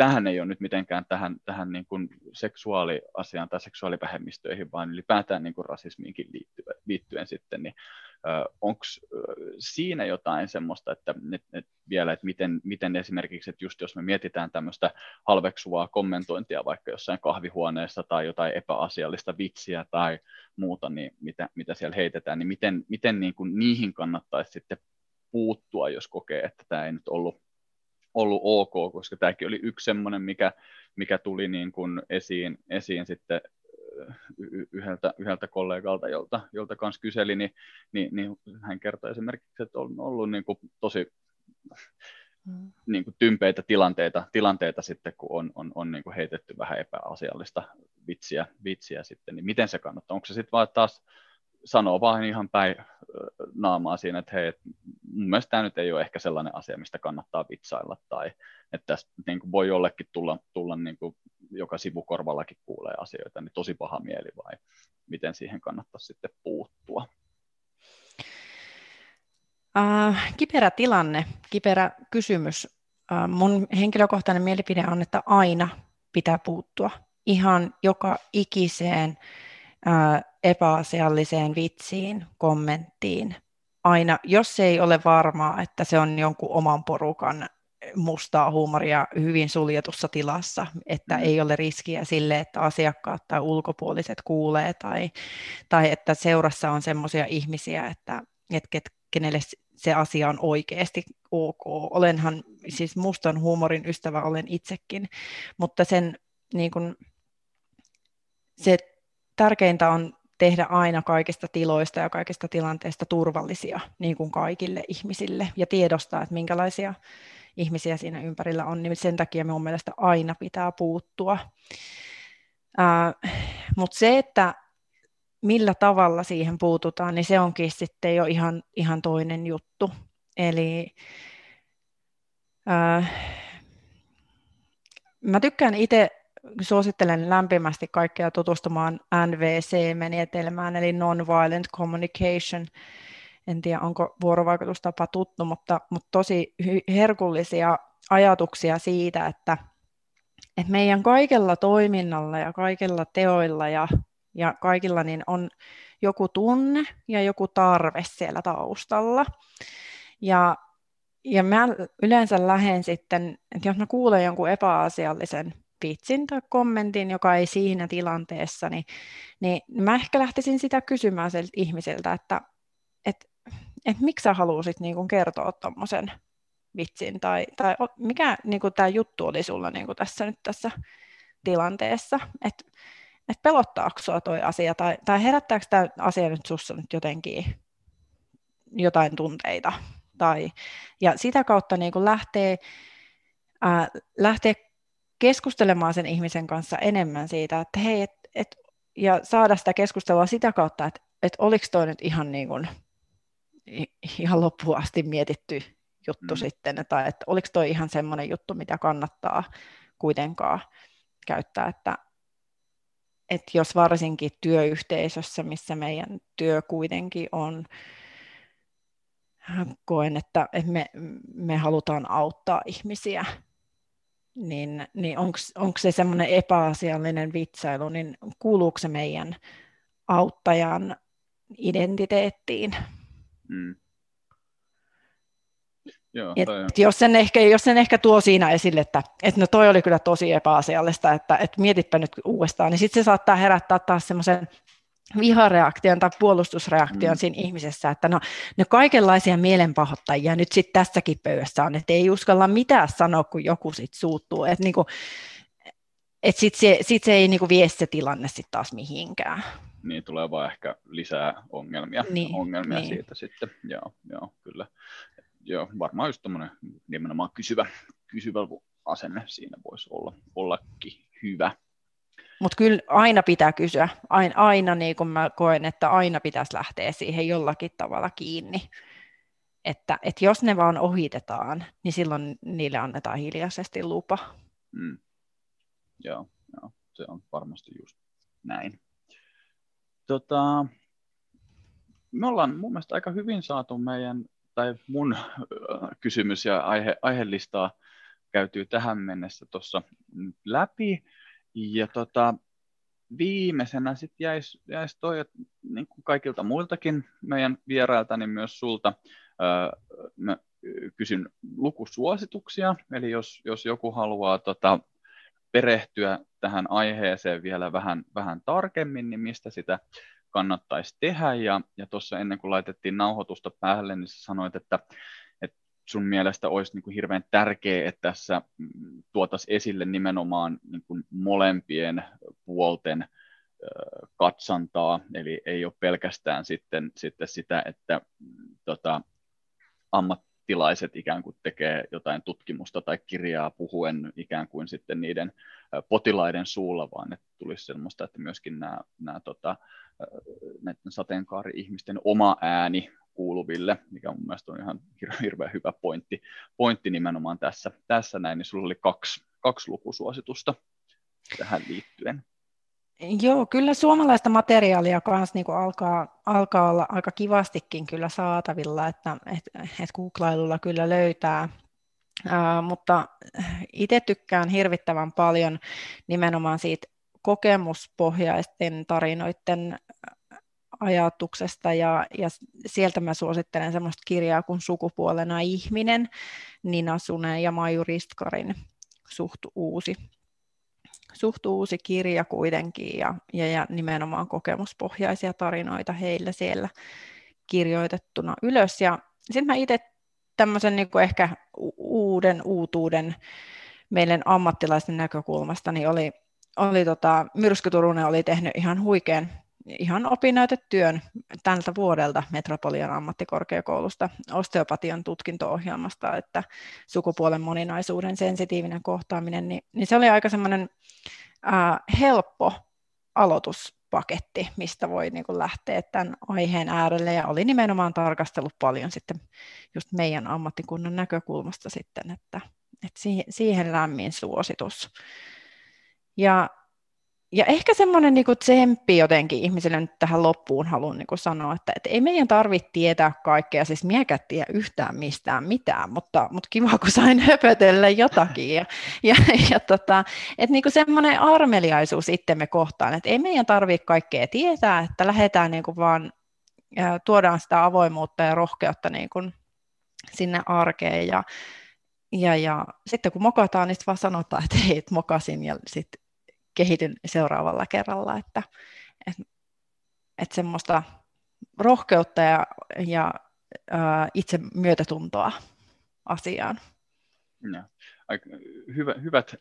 tähän ei ole nyt mitenkään tähän, tähän niin kuin seksuaaliasiaan tai seksuaalivähemmistöihin, vaan ylipäätään niin kuin rasismiinkin liittyen, liittyen sitten, niin onko siinä jotain semmoista, että, että, että vielä, että miten, miten esimerkiksi, että just jos me mietitään tämmöistä halveksuvaa kommentointia vaikka jossain kahvihuoneessa tai jotain epäasiallista vitsiä tai muuta, niin mitä, mitä siellä heitetään, niin miten, miten niin kuin niihin kannattaisi sitten puuttua, jos kokee, että tämä ei nyt ollut, ollut ok, koska tämäkin oli yksi semmoinen, mikä, mikä tuli niin kuin esiin, esiin sitten yhdeltä, yhdeltä kollegalta, jolta, jolta kanssa kyseli, niin, niin, niin hän kertoi esimerkiksi, että on ollut niin kuin tosi mm. niin kuin tympeitä tilanteita, tilanteita sitten, kun on, on, on niin kuin heitetty vähän epäasiallista vitsiä, vitsiä sitten, niin miten se kannattaa? Onko se sitten vaan taas sanoo vaan ihan päin naamaa siinä, että hei, mun mielestä tämä nyt ei ole ehkä sellainen asia, mistä kannattaa vitsailla, tai että tästä niin kuin voi jollekin tulla, tulla niin kuin joka sivukorvallakin kuulee asioita, niin tosi paha mieli vai miten siihen kannattaisi sitten puuttua? Äh, kiperä tilanne, kiperä kysymys. Äh, mun henkilökohtainen mielipide on, että aina pitää puuttua ihan joka ikiseen äh, epäasialliseen vitsiin, kommenttiin. Aina, jos ei ole varmaa, että se on jonkun oman porukan mustaa huumoria hyvin suljetussa tilassa, että mm. ei ole riskiä sille, että asiakkaat tai ulkopuoliset kuulee tai, tai että seurassa on sellaisia ihmisiä, että, että kenelle se asia on oikeasti ok. Olenhan siis mustan huumorin ystävä olen itsekin, mutta sen niin kuin, se tärkeintä on tehdä aina kaikista tiloista ja kaikista tilanteista turvallisia niin kuin kaikille ihmisille ja tiedostaa, että minkälaisia ihmisiä siinä ympärillä on, niin sen takia minun mielestä aina pitää puuttua. Mutta se, että millä tavalla siihen puututaan, niin se onkin sitten jo ihan, ihan toinen juttu. Eli ää, mä tykkään itse, suosittelen lämpimästi kaikkea tutustumaan NVC-menetelmään, eli Nonviolent Communication, en tiedä onko vuorovaikutustapa tuttu, mutta, mutta tosi herkullisia ajatuksia siitä, että, että meidän kaikella toiminnalla ja kaikilla teoilla ja, ja kaikilla niin on joku tunne ja joku tarve siellä taustalla. Ja, ja mä yleensä lähden sitten, että jos mä kuulen jonkun epäasiallisen vitsin tai kommentin, joka ei siinä tilanteessa, niin, niin mä ehkä lähtisin sitä kysymään sieltä ihmiseltä, että, että että miksi sä haluaisit niin kuin kertoa tuommoisen vitsin, tai, tai mikä niin tämä juttu oli sulla niin tässä nyt tässä tilanteessa, että et pelottaako sua toi asia, tai, tai herättääkö tämä asia nyt sussa nyt jotenkin jotain tunteita, tai, ja sitä kautta niin kuin lähtee, ää, lähtee keskustelemaan sen ihmisen kanssa enemmän siitä, että hei, et, et, ja saada sitä keskustelua sitä kautta, että et oliko toi nyt ihan niin kuin ihan loppuun asti mietitty juttu mm. sitten, tai että oliko toi ihan semmoinen juttu, mitä kannattaa kuitenkaan käyttää, että, että jos varsinkin työyhteisössä, missä meidän työ kuitenkin on, koen, että me, me halutaan auttaa ihmisiä, niin, niin onko se semmoinen epäasiallinen vitsailu, niin kuuluuko se meidän auttajan identiteettiin? Mm. Joo, et, jos, sen ehkä, jos sen ehkä tuo siinä esille, että, että no toi oli kyllä tosi epäasiallista, että, että mietitpä nyt uudestaan, niin sitten se saattaa herättää taas semmoisen vihareaktion tai puolustusreaktion mm. siinä ihmisessä, että no, no kaikenlaisia mielenpahoittajia nyt sitten tässäkin pöydässä on, että ei uskalla mitään sanoa, kun joku sitten suuttuu, että niinku, et sitten se, sit se ei niinku vie se tilanne sitten taas mihinkään. Niin, tulee vaan ehkä lisää ongelmia, niin, ongelmia niin. siitä sitten, joo, joo, kyllä. Joo, varmaan just tämmöinen nimenomaan kysyvä, kysyvä asenne siinä voisi olla, ollakin hyvä. Mutta kyllä aina pitää kysyä, aina, aina niin kuin mä koen, että aina pitäisi lähteä siihen jollakin tavalla kiinni. Että, että jos ne vaan ohitetaan, niin silloin niille annetaan hiljaisesti lupa. Mm. Joo, joo, se on varmasti just näin. Tota, me ollaan mun mielestä aika hyvin saatu meidän, tai mun kysymys ja aihe, aihelistaa käytyy tähän mennessä tuossa läpi. Ja tota, viimeisenä sitten jäisi jäis toi, että niin kuin kaikilta muiltakin meidän vierailta, niin myös sulta öö, mä kysyn lukusuosituksia, eli jos, jos joku haluaa tota, perehtyä tähän aiheeseen vielä vähän, vähän tarkemmin, niin mistä sitä kannattaisi tehdä. Ja, ja tuossa ennen kuin laitettiin nauhoitusta päälle, niin sanoit, että sun mielestä olisi niin kuin hirveän tärkeää, että tässä mm, tuotaisiin esille nimenomaan niin kuin molempien puolten katsantaa, eli ei ole pelkästään sitten, sitten sitä, että mm, tota, ammattilaiset ikään kuin tekee jotain tutkimusta tai kirjaa puhuen ikään kuin sitten niiden potilaiden suulla, vaan että tulisi sellaista, että myöskin nämä, nämä tota, näiden sateenkaari-ihmisten oma ääni kuuluville, mikä mun mielestä on ihan hirveän hyvä pointti, pointti nimenomaan tässä, tässä näin, niin sulla oli kaksi, kaksi lukusuositusta tähän liittyen. Joo, kyllä suomalaista materiaalia kanssa niin alkaa, alkaa olla aika kivastikin kyllä saatavilla, että et, et googlailulla kyllä löytää, uh, mutta itse tykkään hirvittävän paljon nimenomaan siitä kokemuspohjaisten tarinoiden ajatuksesta ja, ja sieltä mä suosittelen semmoista kirjaa kuin Sukupuolena ihminen, Nina Sunen ja Maju Ristkarin suht uusi, suht uusi kirja kuitenkin ja, ja, ja nimenomaan kokemuspohjaisia tarinoita heillä siellä kirjoitettuna ylös. Ja sitten mä itse tämmöisen niin ehkä uuden uutuuden meidän ammattilaisten näkökulmasta, niin oli, oli tota, Myrsky Turunen oli tehnyt ihan huikean ihan opinnäytetyön tältä vuodelta Metropolian ammattikorkeakoulusta osteopatian tutkinto-ohjelmasta, että sukupuolen moninaisuuden sensitiivinen kohtaaminen, niin, niin se oli aika semmoinen äh, helppo aloituspaketti, mistä voi niin kuin lähteä tämän aiheen äärelle, ja oli nimenomaan tarkastellut paljon sitten just meidän ammattikunnan näkökulmasta sitten, että, että siihen, siihen lämmin suositus. Ja ja ehkä semmoinen niin tsemppi jotenkin ihmisille nyt tähän loppuun haluan niin sanoa, että, että ei meidän tarvitse tietää kaikkea, siis miekään tiedä yhtään mistään mitään, mutta, mutta kiva, kun sain *laughs* höpötellä jotakin. Ja, ja, ja tota, että niin semmoinen armeliaisuus itsemme kohtaan, että ei meidän tarvitse kaikkea tietää, että lähdetään niin vaan, ja tuodaan sitä avoimuutta ja rohkeutta niin kuin sinne arkeen ja, ja, ja sitten kun mokataan, niin vaan sanotaan, että hei, mokasin ja sitten kehityn seuraavalla kerralla, että, että, että semmoista rohkeutta ja, ja ää, itse myötätuntoa asiaan. Ja, aika hyvä, hyvät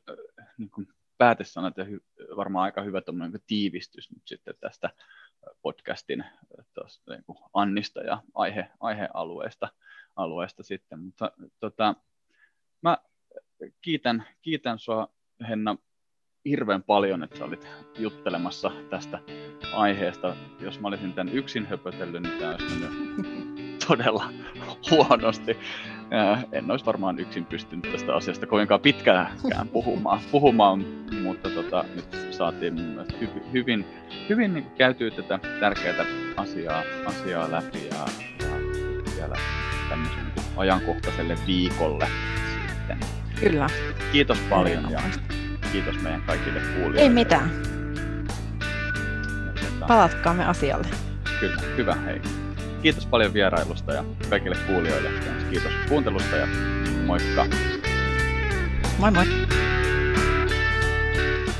niin kuin päätesanat ja hy, varmaan aika hyvä niin tiivistys nyt sitten tästä podcastin tosta, niin kuin Annista ja aihe, aihealueesta alueesta sitten. Mutta tota, mä kiitän, kiitän sua Henna hirveän paljon, että sä olit juttelemassa tästä aiheesta. Jos mä olisin tämän yksin höpötellyt, niin tämä olisi mennyt *laughs* todella huonosti. En olisi varmaan yksin pystynyt tästä asiasta kovinkaan pitkäänkään *laughs* puhumaan, puhumaan mutta tota, nyt saatiin mun mielestä hyvin, hyvin, hyvin niin käytyä tätä tärkeää asiaa, asiaa läpi ja, ja vielä tämmöisen ajankohtaiselle viikolle sitten Kyllä. Kiitos paljon ja kiitos meidän kaikille kuulijoille. Ei mitään. Palatkaamme asialle. Kyllä, hyvä hei. Kiitos paljon vierailusta ja kaikille kuulijoille. Kiitos kuuntelusta ja moikka. Moi moi.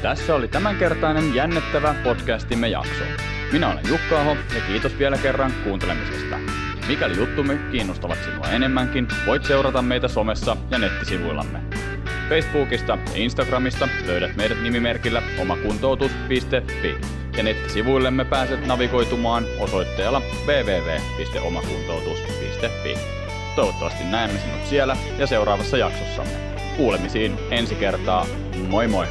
Tässä oli tämänkertainen jännittävä podcastimme jakso. Minä olen Jukka Aho ja kiitos vielä kerran kuuntelemisesta. Mikäli juttumme kiinnostavat sinua enemmänkin, voit seurata meitä somessa ja nettisivuillamme. Facebookista ja Instagramista löydät meidät nimimerkillä omakuntoutus.fi ja nettisivuillemme pääset navigoitumaan osoitteella www.omakuntoutus.fi. Toivottavasti näemme sinut siellä ja seuraavassa jaksossamme. Kuulemisiin ensi kertaa. Moi moi!